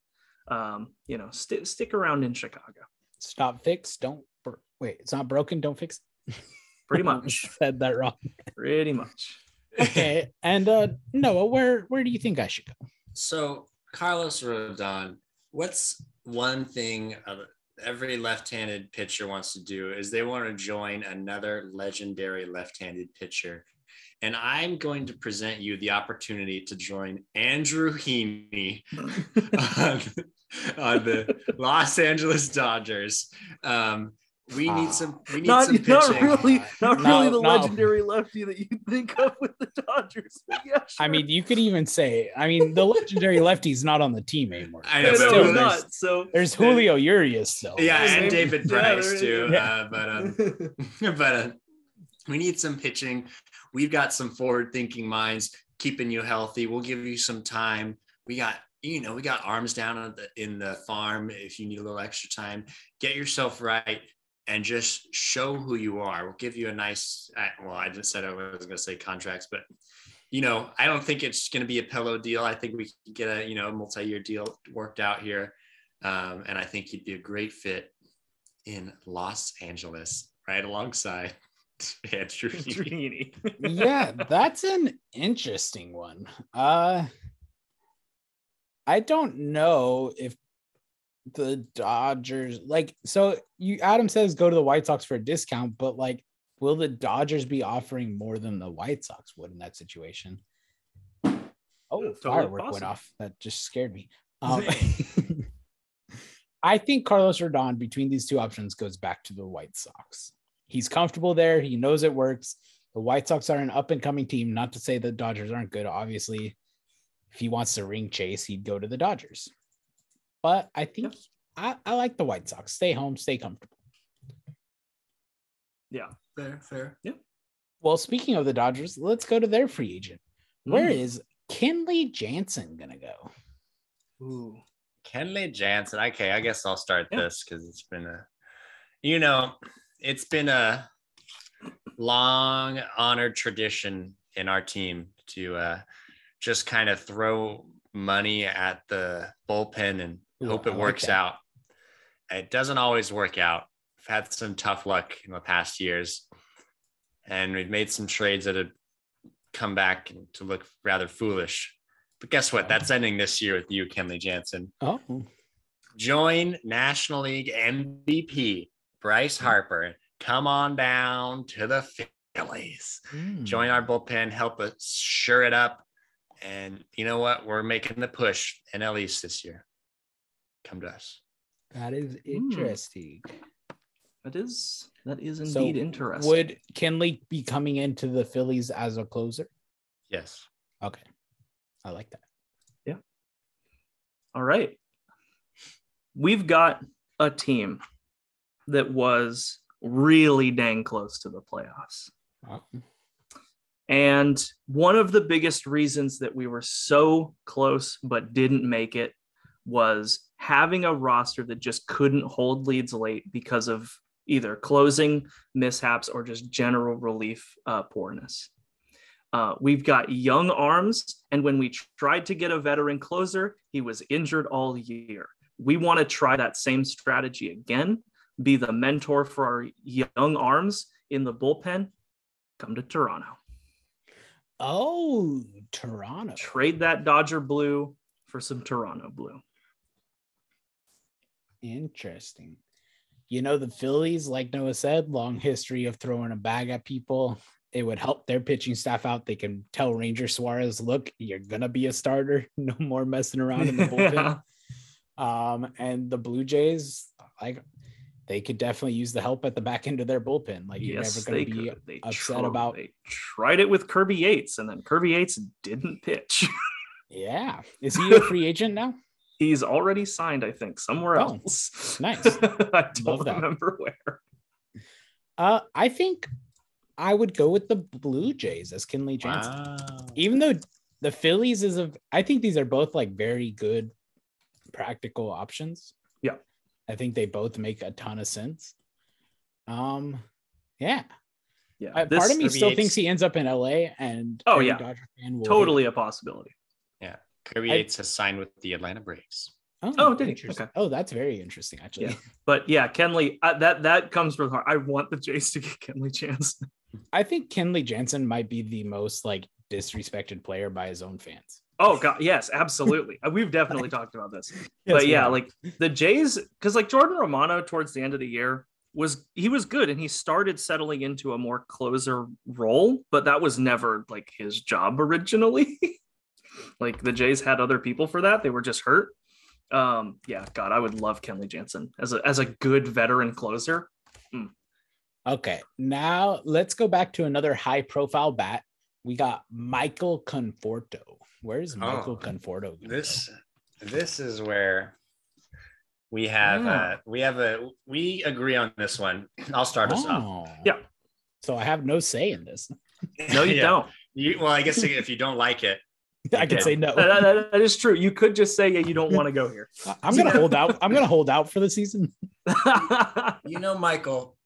Um, you know, st- stick around in Chicago. Stop, fix, don't. Bro- Wait, it's not broken. Don't fix. Pretty much. said that wrong. Pretty much. Okay, and uh Noah, where where do you think I should go? So Carlos Rodon, what's one thing uh, every left-handed pitcher wants to do is they want to join another legendary left-handed pitcher. And I'm going to present you the opportunity to join Andrew Heaney on, on the Los Angeles Dodgers. Um, we Ah. need some. We need not, some not really, not No, really the no. legendary lefty that you think of with the Dodgers. But yeah, I mean, you could even say, I mean, the legendary lefty's not on the team anymore. I know, But but still, there's- not. So there's Julio Urias still. Yeah, and David Price too. is. Uh, but um, but uh, we need some pitching. We've got some forward-thinking minds keeping you healthy. We'll give you some time. We got you know we got arms down the, in the farm. If you need a little extra time, get yourself right and just show who you are. We'll give you a nice. Well, I just said I was going to say contracts, but you know I don't think it's going to be a pillow deal. I think we can get a you know multi-year deal worked out here, um, and I think he'd be a great fit in Los Angeles, right alongside Andrew. Heaney. Yeah, that's an interesting one. Uh I don't know if the Dodgers like so you Adam says go to the White Sox for a discount, but like will the Dodgers be offering more than the White Sox would in that situation? Oh, Totally firework went off. That just scared me. Um, I think Carlos Rodon between these two options goes back to the White Sox. He's comfortable there. He knows it works. The White Sox are an up and coming team. Not to say the Dodgers aren't good. Obviously, if he wants to ring chase, he'd go to the Dodgers. But I think I, I like the White Sox. Stay home, stay comfortable. yeah. Fair, fair. Yeah. Well, speaking of the Dodgers, let's go to their free agent. Where Mm. is Kenley Jansen gonna go? Ooh. Kenley Jansen. Okay, I guess I'll start Yeah. this because it's been a, you know, it's been a long honored tradition in our team to uh, just kind of throw money at the bullpen and Ooh, hope it like works that. out. It doesn't always work out. I've had some tough luck in the past years, and we've made some trades that have come back to look rather foolish. But guess what? That's ending this year with you, Kenley Jansen. Oh, Join National League MVP Bryce Harper. Come on down to the Phillies. Hmm. Join our bullpen, help us sure it up. And you know what? We're making the push in NL East this year. Come to us. That is hmm. interesting. That is that is So indeed interesting. Would Kenley be coming into the Phillies as a closer? Yes. Okay. I like that. Yeah. All right. We've got a team that was really dang close to the playoffs. Oh, And one of the biggest reasons that we were so close but didn't make it was having a roster that just couldn't hold leads late because of either closing mishaps or just general relief uh, poorness. Uh, we've got young arms, and when we tried to get a veteran closer, he was injured all year. We want to try that same strategy again, be the mentor for our young arms in the bullpen. Come to Toronto. Oh, Toronto. Trade that Dodger blue for some Toronto blue. Interesting. You know, the Phillies, like Noah said, long history of throwing a bag at people. It would help their pitching staff out. They can tell Ranger Suarez, look, you're gonna be a starter. No more messing around in the bullpen. Um, and the Blue Jays, like they could definitely use the help at the back end of their bullpen. Like you're yes, never they gonna be could. They upset about- They tried it with Kirby Yates, and then Kirby Yates didn't pitch. yeah. Is he a free agent now? He's already signed, I think, somewhere Oh, else. nice. I don't Love that. remember where. Uh, I think I would go with the Blue Jays as Kenley Jansen. Wow. Even though the Phillies is a, I think these are both like very good practical options. Yeah. I think they both make a ton of sense. Um, yeah. Yeah, I- this- part of me still Yates- thinks he ends up in LA and Oh, yeah. Dodger fan will hate totally a possibility. Kirby I- Yates has signed with the Atlanta Braves. Oh, Oh, did he? Okay. Oh, that's very interesting, actually. Yeah. But yeah, Kenley, uh, that that comes from heart. I want the Jays to get Kenley Jansen. I think Kenley Jansen might be the most like disrespected player by his own fans. Oh god, yes, absolutely. Uh, We've definitely talked about this. but yeah, like the Jays, because like Jordan Romano towards the end of the year was he was good and he started settling into a more closer role, but that was never like his job originally. like the Jays had other people for that; they were just hurt. Um, yeah, God, I would love Kenley Jansen as a as a good veteran closer. Okay, now let's go back to another high profile bat. We got Michael Conforto. Where's Michael Oh, Conforto? gonna This this is where we have Yeah. uh we have a we agree on this one. I'll start go? us off. Oh. Yeah. So I have no say in this. No, you Yeah. don't. You, well, I guess if you don't like it, I can Yeah. say no. That- that- that is true. You could just say, yeah, you don't want to go here. I'm gonna hold out. I'm gonna hold out for the season. you know, Michael,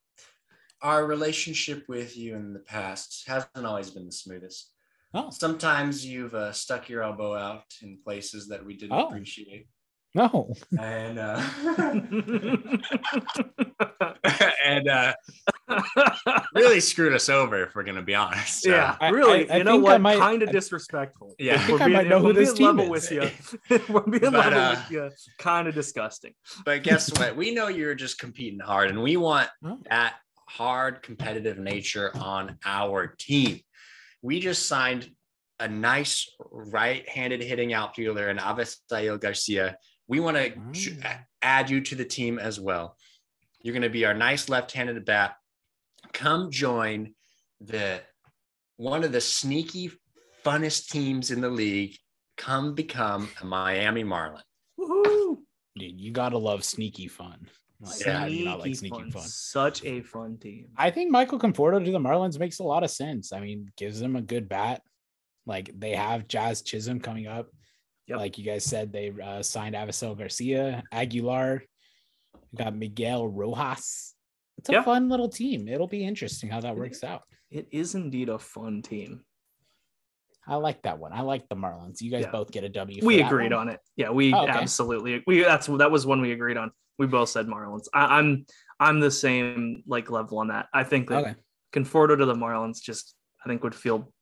our relationship with you in the past hasn't always been the smoothest. Oh Sometimes you've uh, stuck your elbow out in places that we didn't Oh. appreciate, no. and uh, and uh, really screwed us over. If we're gonna be honest. So, yeah, really. I- I you know what? kind of I- disrespectful. Yeah. I think we're I might being- know who this team level is. with you. We're being But, level uh, with you. Kind of disgusting. But guess what? We know you're just competing hard, and we want Oh. that hard competitive nature on our team. We just signed a nice right-handed hitting outfielder in Avisail Garcia. We want to Oh. add you to the team as well. You're going to be our nice left-handed bat. Come join the one of the sneaky funnest teams in the league. Come become a Miami Marlin. Woohoo! Dude, you gotta love sneaky fun. Like, Yeah. you not like Sneaky sneaky fun? Such a fun team. I think Michael Conforto to the Marlins makes a lot of sense. I mean, gives them a good bat. Like they have Jazz Chisholm coming up. Yep. Like you guys said, they uh, signed Avisail Garcia, Aguilar, we got Miguel Rojas. It's a Yeah. fun little team. It'll be interesting how that works out. It is indeed a fun team. I like that one. I like the Marlins. You guys Yeah. both get a W. We agreed one. on it. Yeah, we Oh, okay. absolutely we that's that was one we agreed on. We both said Marlins. I, I'm I'm the same like level on that. I think that Okay. Conforto to the Marlins just I think would feel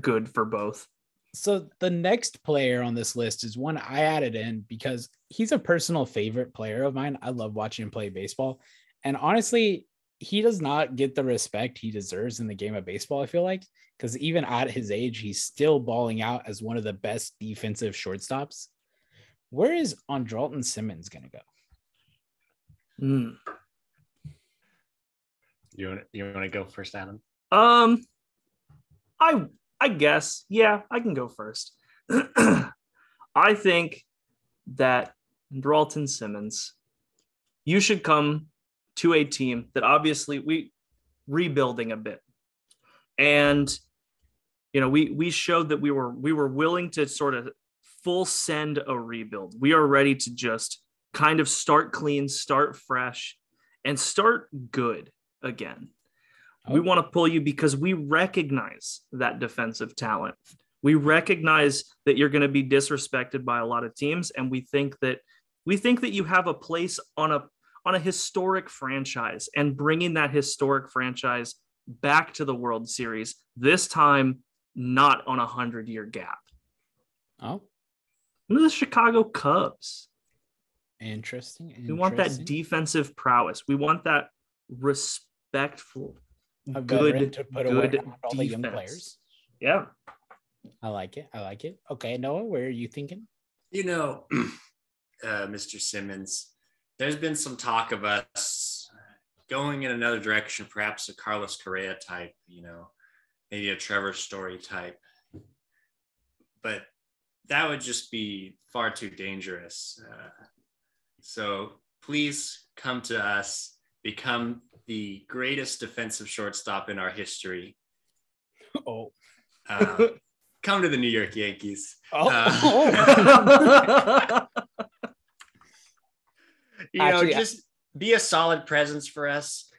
good for both. So the next player on this list is one I added in because he's a personal favorite player of mine. I love watching him play baseball. And honestly, he does not get the respect he deserves in the game of baseball, I feel like, because even at his age, he's still balling out as one of the best defensive shortstops. Where is Andrelton Simmons going to go? Mm. You want you want to go first, Adam? Um, I I guess yeah, I can go first. I think that Andrelton Simmons, you should come to a team that obviously we rebuilding a bit, and you know we we showed that we were we were willing to sort of full send a rebuild. We are ready to just kind of start clean, start fresh, and start good again. We Oh. want to pull you because we recognize that defensive talent. We recognize that you're going to be disrespected by a lot of teams, and we think that we think that you have a place on a on a historic franchise and bringing that historic franchise back to the World Series this time, not on a hundred year gap. Oh, Look at the Chicago Cubs. interesting. We want that defensive prowess. We want that respectful, A good, to put away good all the young defense. players. Yeah. I like it. I like it. Okay, Noah, where are you thinking? You know, uh, Mr. Simmons, there's been some talk of us going in another direction, perhaps a Carlos Correa type, you know, maybe a Trevor Story type. But that would just be far too dangerous. Uh, so please come to us, become the greatest defensive shortstop in our history. Oh, Uh, come to the New York Yankees. oh, Uh, you Actually, know, just be a solid presence for us,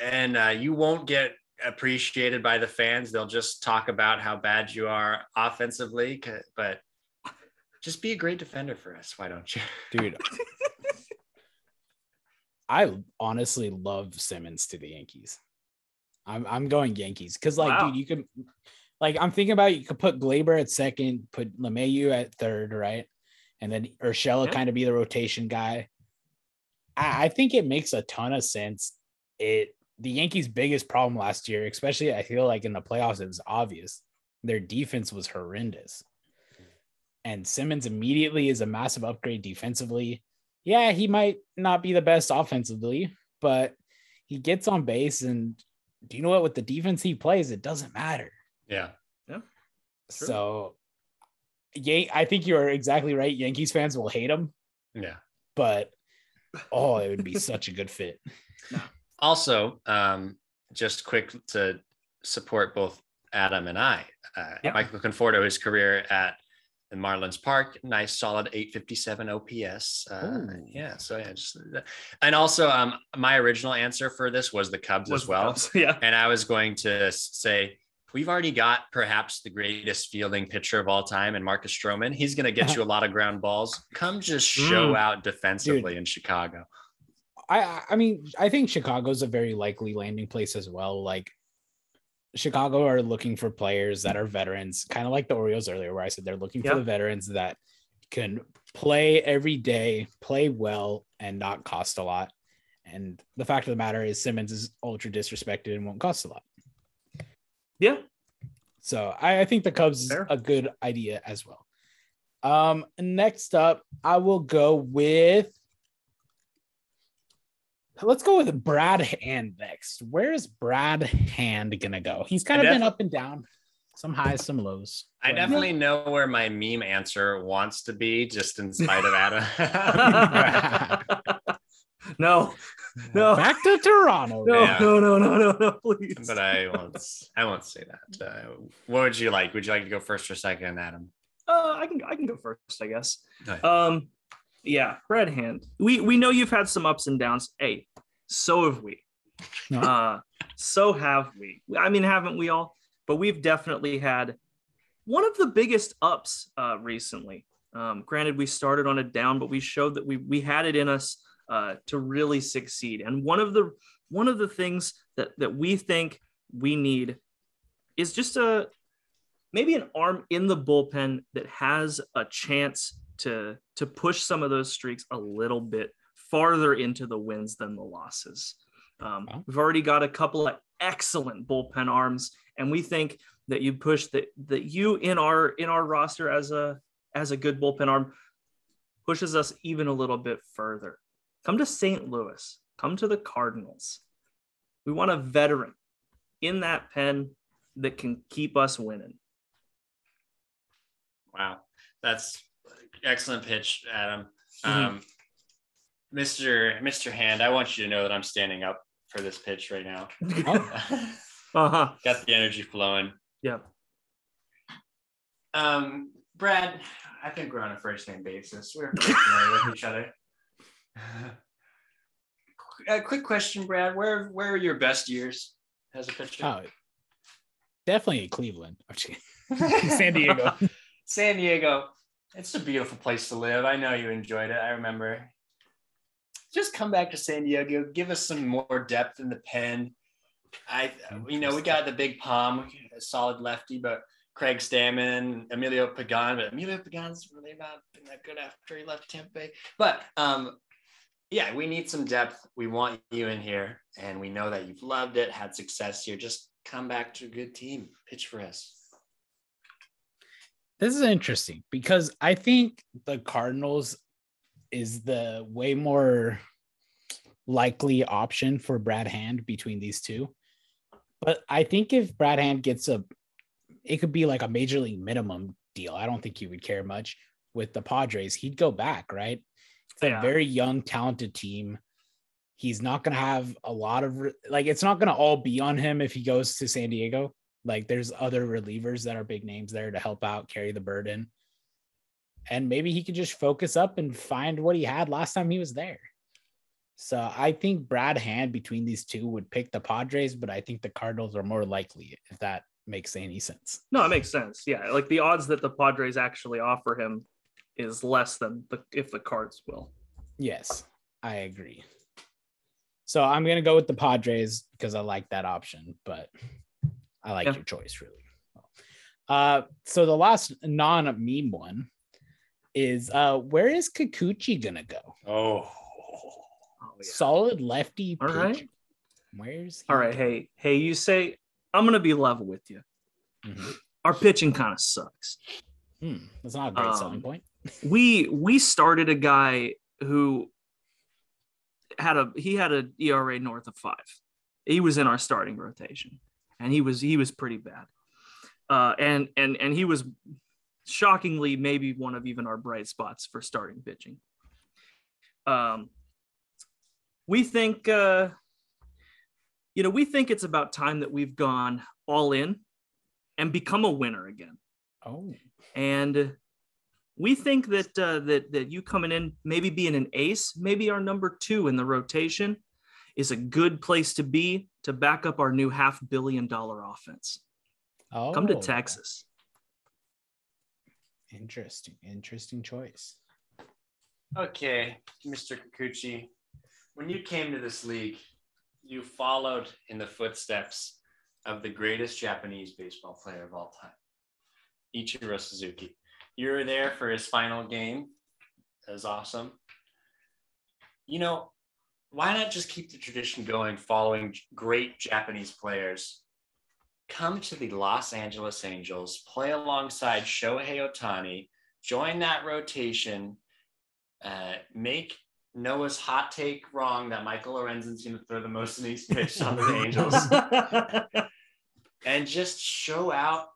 and uh, you won't get appreciated by the fans. They'll just talk about how bad you are offensively, but just be a great defender for us. Why don't you? dude. I honestly love Simmons to the Yankees. I'm I'm going Yankees because like, Wow. dude, you could like I'm thinking about you could put Gleyber at second, put LeMahieu at third, right? And then Urshela Yeah. kind of be the rotation guy. I, I think it makes a ton of sense. It the Yankees' biggest problem last year, especially I feel like in the playoffs, it was obvious. Their defense was horrendous. And Simmons immediately is a massive upgrade defensively. Yeah, he might not be the best offensively, but he gets on base. And do you know what? With the defense he plays, it doesn't matter. Yeah. True. So, yeah, I think you're exactly right. Yankees fans will hate him, Yeah. but oh, it would be such a good fit. Also, um, just quick to support both Adam and I. Uh, Yeah. Michael Conforto, his career at the Marlins Park, nice solid 857 OPS. Uh, yeah, so yeah, just and also um, my original answer for this was the Cubs Was as well, Cubs. Yeah. and I was going to say. We've already got perhaps the greatest fielding pitcher of all time, and Marcus Stroman. He's going to get you a lot of ground balls. Come just show Mm. out defensively in Chicago. I I- mean, I think Chicago's a very likely landing place as well. Like Chicago are looking for players that are veterans, kind of like the Orioles earlier, where I said they're looking Yeah. for the veterans that can play every day, play well, and not cost a lot. And the fact of the matter is Simmons is ultra disrespected and won't cost a lot. Yeah. So I, I think the Cubs is a good idea as well. Um, next up, I will go with. Let's go with Brad Hand next. Where is Brad Hand gonna go? He's kind I of been up and down, some highs, some lows. I But- definitely know where my meme answer wants to be, just in spite of Adam. no, no, back to Toronto. no, Yeah. no, no, no, no, no, please. but I won't. I won't say that. Uh, what would you like? Would you like to go first or second, Adam? Uh, I can I can go first, I guess. Right. Um, yeah, Red Hand. We we know you've had some ups and downs. Hey, so have we. No. Uh, so have we. I mean, haven't we all? But we've definitely had one of the biggest ups uh, recently. Um, granted, we started on a down, but we showed that we we had it in us uh, to really succeed. And one of the one of the things that that we think we need is just a maybe an arm in the bullpen that has a chance to to push some of those streaks a little bit farther into the wins than the losses. Um, Wow. We've already got a couple of excellent bullpen arms, and we think that you push that that you in our in our roster as a as a good bullpen arm pushes us even a little bit further. Come to St. Louis. Come to the Cardinals. We want a veteran in that pen that can keep us winning. Wow, that's excellent pitch, Adam. Mhm. Um, Mr. Mr. Hand, I want you to know that I'm standing up for this pitch right now. Uh-huh. Got the energy flowing. Yeah. Um, Brad, I think we're on a first name basis. We're familiar with each other. A quick question, Brad. Where where are your best years as a pitcher? Oh, definitely in Cleveland. I'm just kidding. San Diego. San Diego. It's a beautiful place to live. I know you enjoyed it. I remember. Just come back to San Diego. Give us some more depth in the pen. I, you know, we got the big palm, a solid lefty, but Craig Stammen, Emilio Pagan, but Emilio Pagan's really not been that good after he left Tampa Bay. But um, yeah, we need some depth. We want you in here, and we know that you've loved it, had success here. Just come back to a good team. Pitch for us. This is interesting because I think the Cardinals is the way more likely option for Brad Hand between these two. But I think if Brad Hand gets a, it could be like a major league minimum deal. I don't think he would care much with the Padres. He'd go back, right? It's a Yeah. very young, talented team. He's not going to have a lot of, re- like, it's not going to all be on him if he goes to San Diego. Like, there's other relievers that are big names there to help out, carry the burden. And maybe he could just focus up and find what he had last time he was there. So I think Brad Hand between these two would pick the Padres, but I think the Cardinals are more likely if that makes any sense. No, it makes sense. Yeah, like the odds that the Padres actually offer him is less than the if the Cards will. Yes, I agree. So I'm gonna go with the Padres because I like that option, but I like Yeah. your choice really. Uh, so the last non-meme one is uh, where is Kikuchi gonna go? Oh, Oh, yeah. Solid lefty. All right. pitcher. Where's he All right, going? hey, hey, you say I'm gonna be level with you. Mhm. Our pitching kind of sucks. Hmm, that's not a great selling Um, point. We we started a guy who had a he had a ERA north of five. He was in our starting rotation, and he was he was pretty bad. Uh, and and and he was shockingly maybe one of even our bright spots for starting pitching. Um, we think uh, you know we think it's about time that we've gone all in and become a winner again Oh, and we think that uh, that that you coming in, maybe being an ace, maybe our number two in the rotation, is a good place to be to back up our new half billion dollar offense. oh, Come to Texas. Interesting, interesting choice. okay, Mr. Kikuchi. When you came to this league, you followed in the footsteps of the greatest Japanese baseball player of all time, Ichiro Suzuki. You were there for his final game. That was awesome. You know, why not just keep the tradition going, following great Japanese players? Come to the Los Angeles Angels, play alongside Shohei Ohtani, join that rotation, uh, make Noah's hot take wrong that Michael Lorenzen's going to throw the most innings pitched on the Angels and just show out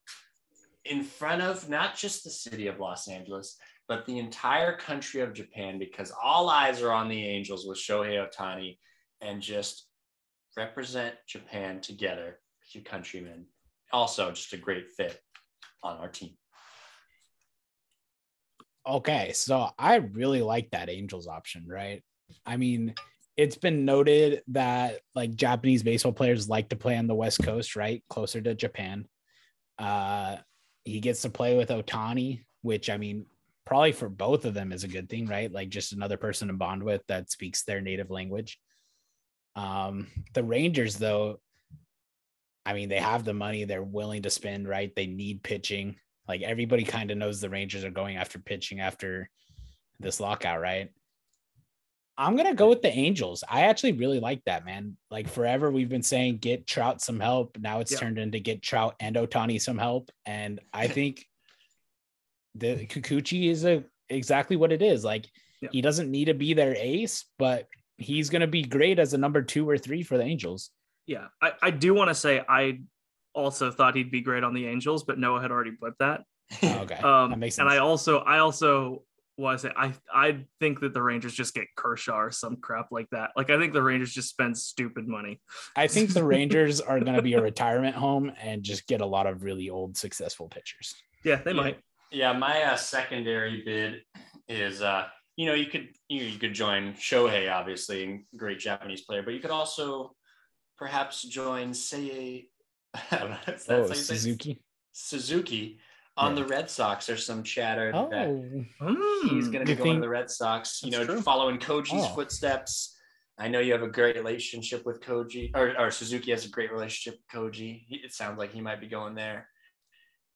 in front of not just the city of Los Angeles, but the entire country of Japan because all eyes are on the Angels with Shohei Ohtani and just represent Japan together, you countrymen. Also, just a great fit on our team. Okay, so I really like that Angels option, right? I mean, it's been noted that like Japanese baseball players like to play on the West Coast, right? Closer to Japan. Uh he gets to play with Ohtani, which I mean, probably for both of them is a good thing, right? Like just another person to bond with that speaks their native language. Um, the Rangers, though, I mean, they have the money, they're willing to spend, right? They need pitching. Like everybody kind of knows the Rangers are going after pitching after this lockout, right? I'm gonna go with the Angels. I actually really like that, man. Like forever, we've been saying get Trout some help. Now it's Yeah. turned into get Trout and Ohtani some help, and I think the Kikuchi is a exactly what it is. Like Yeah. he doesn't need to be their ace, but he's gonna be great as a number two or three for the Angels. Yeah, I, I do want to say I also thought he'd be great on the Angels, but Noah had already put that. Oh, okay, Um, that makes and. I also I also was I I think that the Rangers just get Kershaw or some crap like that. Like I think the Rangers just spend stupid money. I think the Rangers are gonna be a retirement home and just get a lot of really old successful pitchers. Yeah, they Yeah. might. Yeah, my uh, secondary bid is uh, you know, you could you, you could join Shohei, obviously, and great Japanese player, but you could also perhaps join Seiya. I don't know. That's, Oh, say it? Suzuki. Suzuki on the Red Sox. There's some chatter Oh, that he's going to You be going to the Red Sox. You know, true. following Koji's Oh. footsteps. I know you have a great relationship with Koji, or, or Suzuki has a great relationship with Koji. It sounds like he might be going there,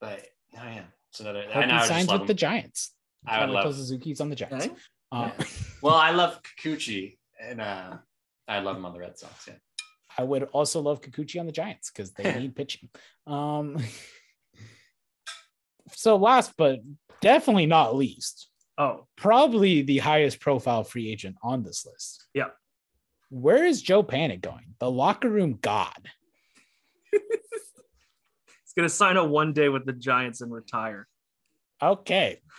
but oh yeah, it's another. hope I know. I he just signs love with him. the Giants. I would Until love. Suzuki's on the Giants. Okay. Uh, Well, I love Kikuchi, and uh, I love him on the Red Sox. Yeah. I would also love Kikuchi on the Giants because they need pitching. Um, so last but definitely not least, Oh, probably the highest profile free agent on this list. Yeah. Where is Joe Panik going? The locker room god. he's gonna sign a one day with the Giants and retire. Okay.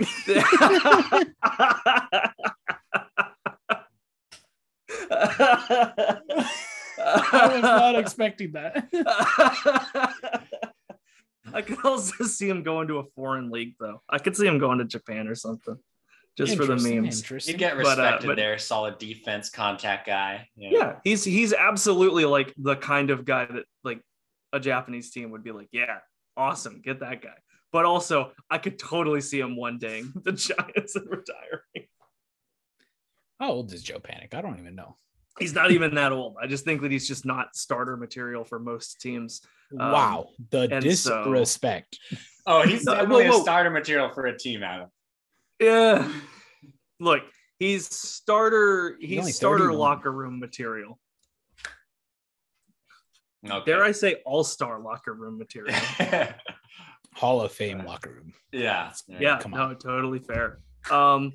I was not expecting that. I could also see him going to a foreign league, though. I could see him going to Japan or something, just for the Interesting, memes. Interesting. You get But, uh, respected but- there. Solid defense, contact guy. you know. Yeah, he's he's absolutely like the kind of guy that like a Japanese team would be like, yeah, awesome, get that guy. But also, I could totally see him one day the Giants and retiring. How old is Joe Panik? I don't even know. He's not even that old. I just think that he's just not starter material for most teams. Um, wow. The and so- disrespect. Oh, he's No, whoa, whoa. a starter material for a team, Adam. Yeah. Look, he's starter. He's He's, starter 31. locker room material. Okay. Dare I say all star locker room material? Hall of Fame locker room. yeah. yeah, come no, totally fair. Um,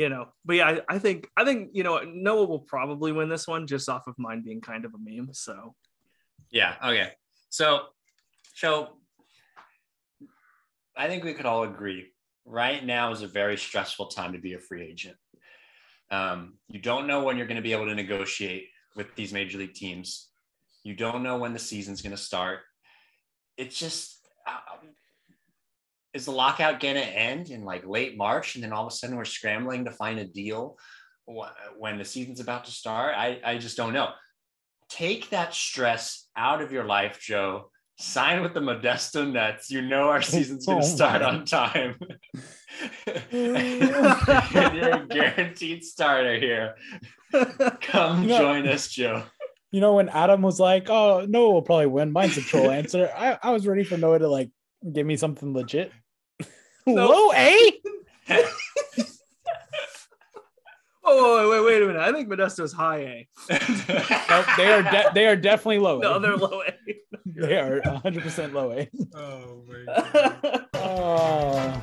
you know, but yeah, I, I think I think you know Noah will probably win this one just off of mine being kind of a meme. So Yeah. Okay. So, so I think we could all agree right now is a very stressful time to be a free agent. Um, you don't know when you're going to be able to negotiate with these major league teams. You don't know when the season's going to start. It's just, uh, is the lockout going to end in like late March? And then all of a sudden we're scrambling to find a deal when the season's about to start? I, I just don't know take that stress out of your life, Joe. Sign with the Modesto Nuts. You know our season's going to Oh start on time. and you're a guaranteed starter here. Come No. join us, Joe. You know, when Adam was like, "Oh, Noah will probably win," mine's a troll answer. I, I was ready for Noah to like give me something legit. Low A. oh wait, wait, wait a minute. I think Modesto's high eh? A. Nope, they are de- they are definitely low. A. No, they're low eh? A. they are 100 percent low A. oh my Oh.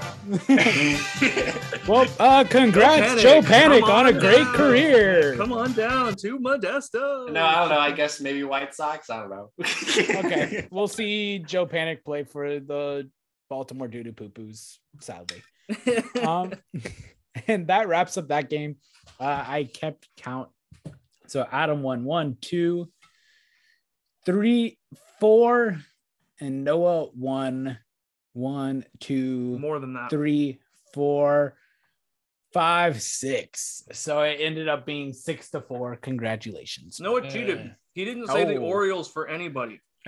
well, uh, congrats, Panik. Joe Panik, Come on, a on great down. career. Come on down to Modesto. No, I don't know. I guess maybe White Sox. I don't know. Okay, we'll see Joe Panik play for the Baltimore Doo Doo Poo Poos, sadly. um, and that wraps up that game. Uh, I kept count. So Adam won one, two, three, four, and Noah won one, two, More than that. three, four, Five six. So it ended up being six to four. Congratulations. Noah cheated. He didn't say the Oh. Orioles for anybody.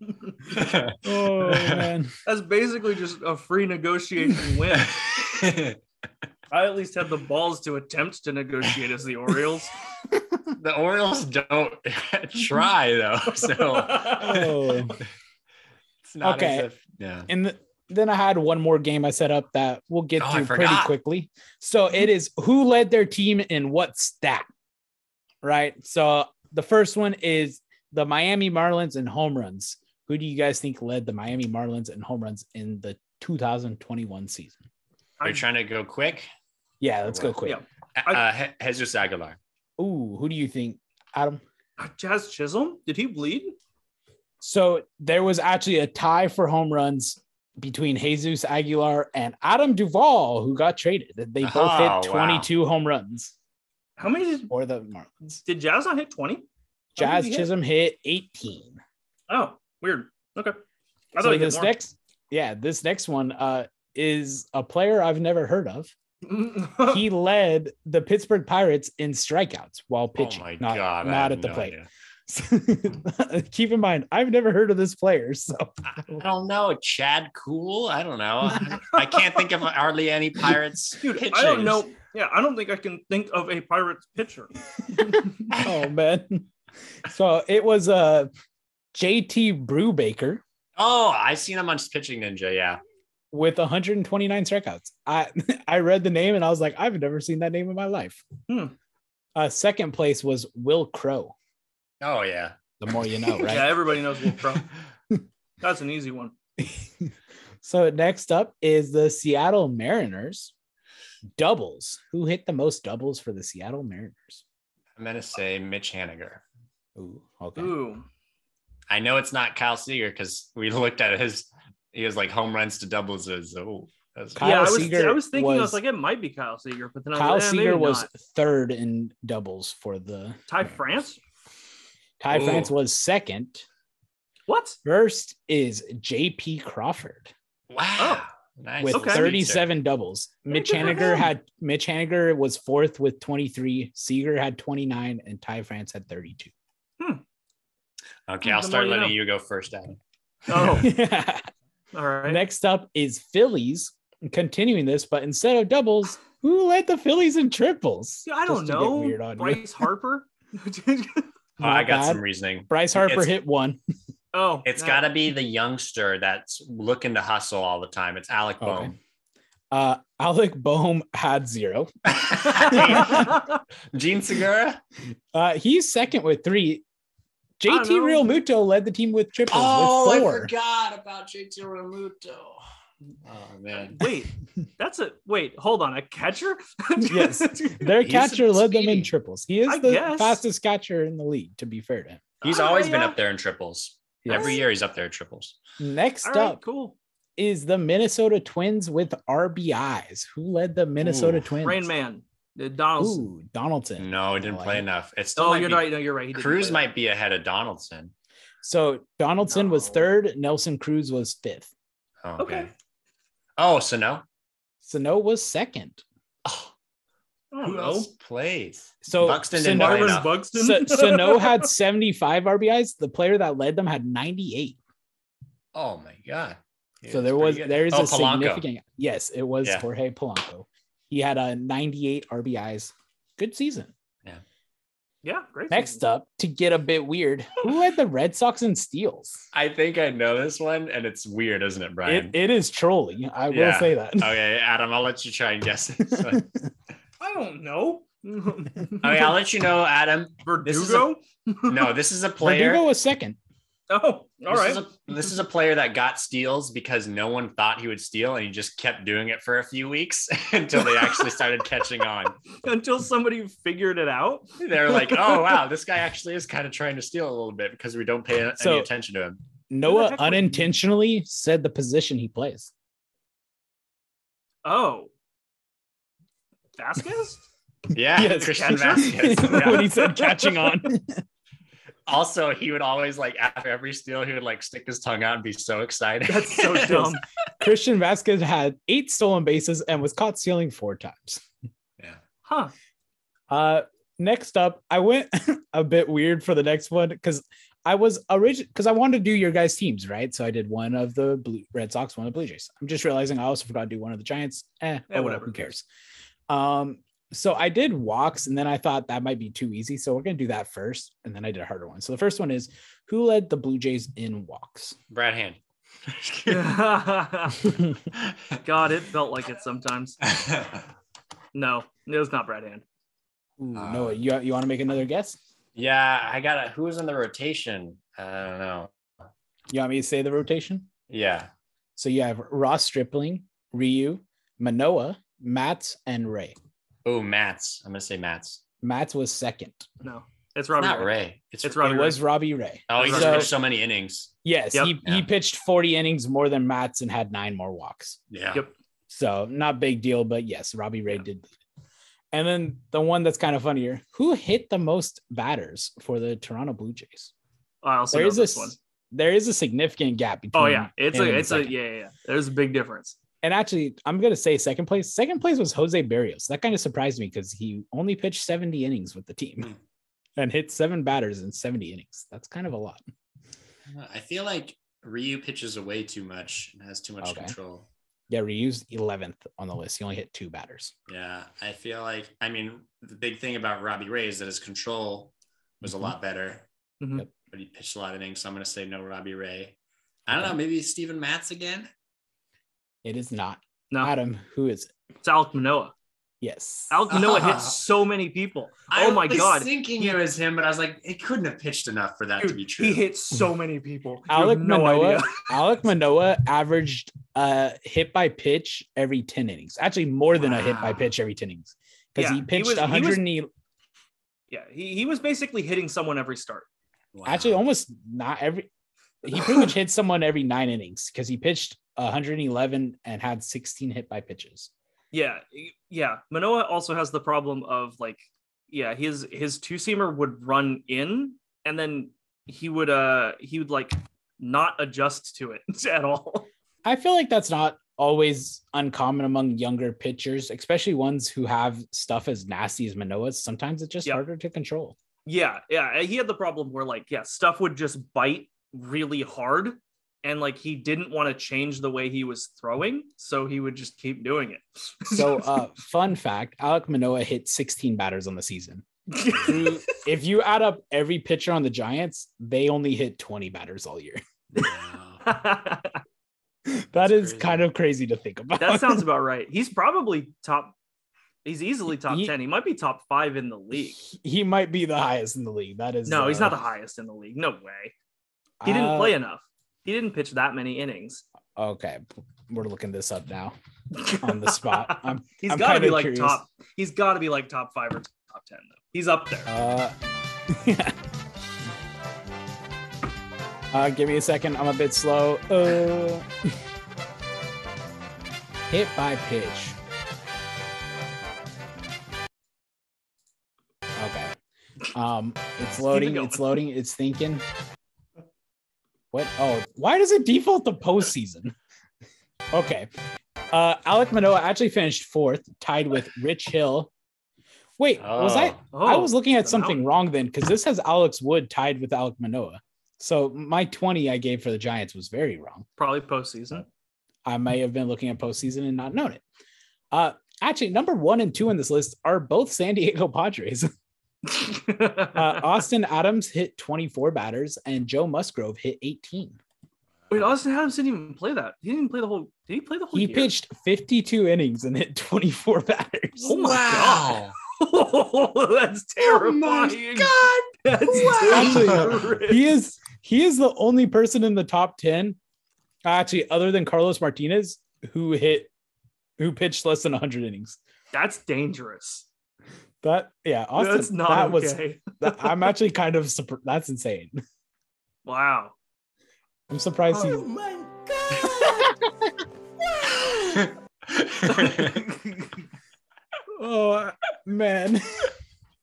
Oh man. That's basically just a free negotiation win. I at least had the balls to attempt to negotiate as the Orioles. the Orioles don't try though, so Oh. it's not Okay. as if yeah. And th- then I had one more game I set up that we'll get Oh, to pretty quickly. So it is who led their team in what stat? Right. So the first one is the Miami Marlins and home runs. Who do you guys think led the Miami Marlins in home runs in the 2021 season? Are you trying to go quick? Yeah, let's go quick. yeah. Uh, Je- Jesus Aguilar. Ooh, who do you think, Adam? Jazz Chisholm? Did he bleed? So there was actually a tie for home runs between Jesus Aguilar and Adam Duvall, who got traded. They both Oh, hit 22 home runs How many did, for the Marlins. did Jazz not hit 20? Jazz he hit? Chisholm hit 18. Oh, weird. Okay. I So thought he this next, yeah, this next one uh, is a player I've never heard of. He led the Pittsburgh Pirates in strikeouts while Oh pitching, my not, god! Not have at the no plate. Keep in mind, I've never heard of this player. So I don't know. Chad Kuhl? I don't know. I can't think of hardly any Pirates. Dude, pitchers. I don't know. Yeah, I don't think I can think of a Pirates pitcher. oh man. So it was uh JT Brubaker Oh, I seen him on Pitching Ninja. Yeah. with 129 strikeouts. I I read the name and I was like, I've never seen that name in my life. Hmm. Uh, second place was Wil Crowe. Oh yeah. The more you know, right? Yeah, everybody knows Wil Crowe. That's an easy one. so next up is the Seattle Mariners doubles. Who hit the most doubles for the Seattle Mariners? I'm gonna say Mitch Haniger. Ooh, okay. Ooh. I know it's not Kyle Seager because we looked at his. He was like home runs to doubles. Is oh, that's Kyle yeah, I was, Seager I was thinking, I was was- like, it might be Kyle Seager, but then I Kyle was like, eh, Seager was not. third in doubles for the Ty Mariners. France. Ty Ooh. France was second. What? First is JP Crawford wow. Nice. with Okay. 37 doubles. Mitch Haniger had Mitch Haniger was fourth with 23. Seager had 29, and Ty France had 32. Okay, I'll start more you letting know. you go first, Adam. Oh, yeah. all right. Next up is Phillies. Continuing this, but instead of doubles, who led the Phillies in triples? I don't Just to get know. weird on you. Bryce Harper. Oh, I Not got some reasoning. Bryce Harper It's- hit one. oh, It's nah. got to be the youngster that's looking to hustle all the time. It's Alec Okay. Bohm. Uh, Alec Bohm had zero. Jean Segura. Uh, he's second with three. Don't JT know. Real Muto led the team with triples Oh, with I forgot about JT Realmuto. Oh man. Wait, that's a wait. Hold on, a catcher? Yes. Their He's catcher led them in triples. He is I the guess. fastest catcher in the league, to be fair to him. He's All always right, been yeah. up there in triples. Yes. Every year he's up there in triples. Next All right, up cool. is the Minnesota Twins with RBIs. Who led the Minnesota Ooh, Twins? Rain Man, the Donaldson. Ooh, Donaldson. No, he didn't oh, I play it. enough. It's still Oh, you're be- right. No, you're right. He didn't Cruz play might be ahead of Donaldson. So Donaldson was third. Nelson Cruz was fifth. Oh, Okay. okay. Oh, so no. Sano was second. Oh, that. I don't who else plays? So Buxton didn't Sano- play enough. Buxton. Sa- Sano had 75 RBIs. The player that led them had 98. Oh my god. Yeah, so there was good. there is oh, a Polanco. significant yes, it was Yeah. Jorge Polanco. He had a 98 RBIs. Good season. yeah, Yeah, great. Next season. up, to get a bit weird, who had the Red Sox and steals? I think I know this one, and it's weird, isn't it, Brian? It, it is trolling. I will Yeah. say that. okay, Adam, I'll let you try and guess it. So- I don't know. okay, I'll let you know, Adam. This a- Verdugo. No, this is a player. Verdugo was second. Oh, all this right. Is a, this is a player that got steals because no one thought he would steal, and he just kept doing it for a few weeks until they actually started catching on. Until somebody figured it out. They're like, "Oh wow, this guy actually is kind of trying to steal a little bit because we don't pay any So- attention to him." Noah unintentionally said the position he plays. Oh. Vazquez? Yeah, Yes, Christian catcher? Vazquez. Yeah. when he said catching on. Also, he would always like after every steal, he would like stick his tongue out and be so excited. That's so dumb. Christian Vazquez had eight stolen bases and was caught stealing four times. Yeah. Huh. Uh, next up, I went a bit weird for the next one because I was original because I wanted to do your guys' teams, right? So I did one of the Blue Red Sox, one of the Blue Jays. I'm just realizing I also forgot to do one of the Giants. Eh, oh whatever. who cares? Um, so I did walks, and then I thought that might be too easy. So we're gonna do that first, and then I did a harder one. So the first one is who led the Blue Jays in walks? Brad Hand. God, it felt like it sometimes. No, it was not Brad Hand. Ooh, Uh, Noah, you you want to make another guess? yeah, I got it. Who was in the rotation? I don't know. You want me to say the rotation? Yeah. So you have Ross Stripling, Ryu, Manoah, Matz, and Ray. Oh, Matz. I'm gonna say Matz. Matz was second. No, it's It's Robbie. not Ray. Ray. It's, It's It Robbie Ray. was Robbie Ray. Oh, he So- pitched so many innings. Yes, Yep. he, he pitched 40 innings more than Matz and had nine more walks. Yeah. Yep. So not big deal, but yes, Robbie Ray Yeah. did. And then the one that's kind of funnier, who hit the most batters for the Toronto Blue Jays? I also There know is this this one. there is a significant gap oh, between Oh yeah, it's a it's a yeah, yeah yeah. There's a big difference. And actually, I'm gonna say second place. Second place was Jose Berrios. That kind of surprised me because he only pitched 70 innings with the team Hmm. and hit seven batters in 70 innings. That's kind of a lot. I feel like Ryu pitches away too much and has too much Okay. control. Yeah, Ryu's 11th on the list. He only hit two batters. Yeah, I feel like I mean the big thing about Robbie Ray is that his control was Mhm. a lot better, Mhm. But he pitched a lot of innings. So I'm gonna say no Robbie Ray. I don't know, maybe Steven Matz again. It is not. No, Adam, who is it? it's Alek Manoah. Yes. Alek Manoah Ah. hit so many people. I Oh my was god, thinking it was him, but I was like, it couldn't have pitched enough for that to be true. he hit so many people. You Alek no Manoah, idea. Alek Manoah averaged a hit by pitch every 10 innings. Actually, more than a hit by pitch every 10 innings. Because Yeah, he he pitched was- he was- 100 Yeah, he, he was basically hitting someone every start. Wow. actually almost not every he pretty much hit someone every nine innings because he pitched 111 and had 16 hit by pitches. Yeah, yeah. Manoah also has the problem of like, yeah, his his two seamer would run in, and then he would uh he would like not adjust to it at all. I feel like that's not always uncommon among younger pitchers, especially ones who have stuff as nasty as Manoah's. Sometimes it's just Yeah. harder to control. Yeah, yeah. He had the problem where like, yeah, stuff would just bite really hard, and like he didn't want to change the way he was throwing, so he would just keep doing it. So, uh, fun fact Alek Manoah hit 16 batters on the season. If you add up every pitcher on the Giants, they only hit 20 batters all year. Wow. That's crazy. kind of crazy to think about. that sounds about right. He's probably top. He's easily top He- ten. He might be top five in the league. he might be the highest in the league. That is No, he's uh, not the highest in the league. No way. He didn't uh, play enough. He didn't pitch that many innings. Okay, we're looking this up now on the spot. I'm, He's got to be like curious. top. He's got to be like top five or top ten though. He's up there. Uh, uh, give me a second. I'm a bit slow. Uh, hit by pitch. Okay. Um, it's it loading. It's loading. It's thinking. What? Oh, why does it default to postseason? Okay. Uh, Alek Manoah actually finished fourth, tied with Rich Hill. Wait, was I? Oh. I was looking at something wrong then because this has Alex Wood tied with Alek Manoah. So my 20 I gave for the Giants was very wrong. Probably postseason. I may have been looking at postseason and not known it. Uh, actually, number one and two in this list are both San Diego Padres. Uh, Austin Adams hit 24 batters and Joe Musgrove hit 18. Wait, Austin Adams didn't even play that. He didn't even play the whole. Did he play the whole? He year? pitched 52 innings and hit 24 batters. Oh my wow. Oh, that's Oh my terrifying. God. That's Actually, dangerous. he is he is the only person in the top 10 actually other than Carlos Martinez who hit who pitched less than 100 innings. That's dangerous. That yeah, Austin, That's not that was that, I'm actually kind of surprised. That's insane. Wow. I'm surprised he oh my god. Oh man.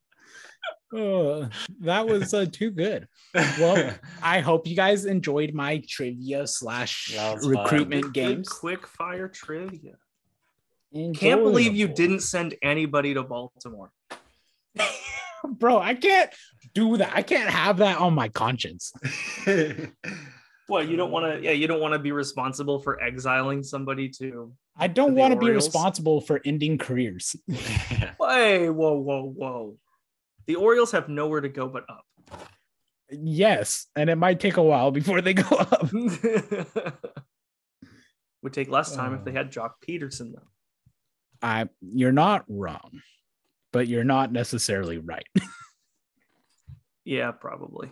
oh that was uh, too good. Well, I hope you guys enjoyed my trivia slash That was fun. recruitment Good games. quick fire trivia. Can't believe you didn't send anybody to Baltimore. bro. I can't do that. I can't have that on my conscience. well, you don't want to? Yeah, you don't want to be responsible for exiling somebody to. I don't want to be responsible for ending careers. Hey, whoa, whoa, whoa! The Orioles have nowhere to go but up. yes, and it might take a while before they go up. Would take less time if they Uh. had Joc Pederson though. I you're not wrong, but you're not necessarily right. Yeah, probably.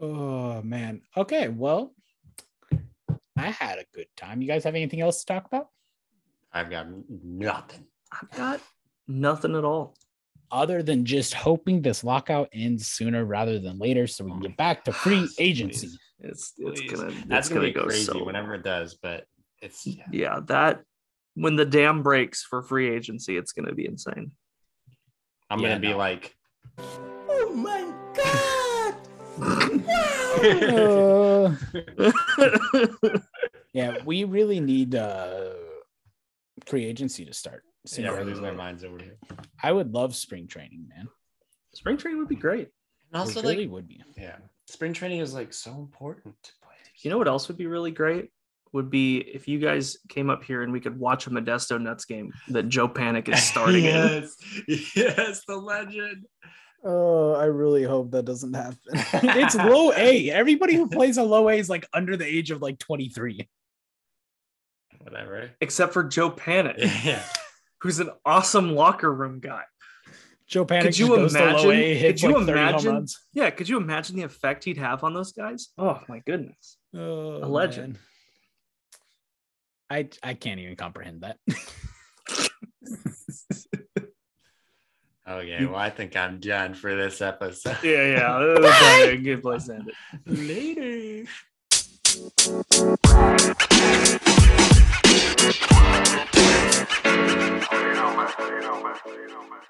Oh man. Okay, well, I had a good time. You guys have anything else to talk about I've got nothing. I've got nothing at all. other than just hoping this lockout ends sooner rather than later so we can get back to free agency? Please. It's it's Please. gonna That's it's gonna, be go crazy so whenever it does, but it's yeah. Yeah, that when the dam breaks for free agency, it's gonna be insane. I'm Yeah, gonna be no. like, Oh my god! Uh, yeah, we really need uh free agency to start. yeah, we're sooner. losing our minds over here. I would love spring training, man. Spring training would be great. And also, it really like, would be. yeah, spring training is like so important to players. You know what else would be really great? Would be if you guys came up here and we could watch a Modesto Nuts game that Joe Panik is starting in. yes, yes, the legend. Oh, I really hope that doesn't happen. it's low A. Everybody who plays a low A is like under the age of like 23. Whatever. Except for Joe Panik, Yeah. who's an awesome locker room guy. Joe Panik Could you just goes to imagine- low A, hits could you like 30 home imagine- runs. Yeah, could you imagine the effect he'd have on those guys? Oh my goodness. Oh, A legend. man. I I can't even comprehend that. Okay, well, I think I'm done for this episode. Yeah, yeah. That was probably a good place to end it. Later. You know, man. You know, man. You know, man.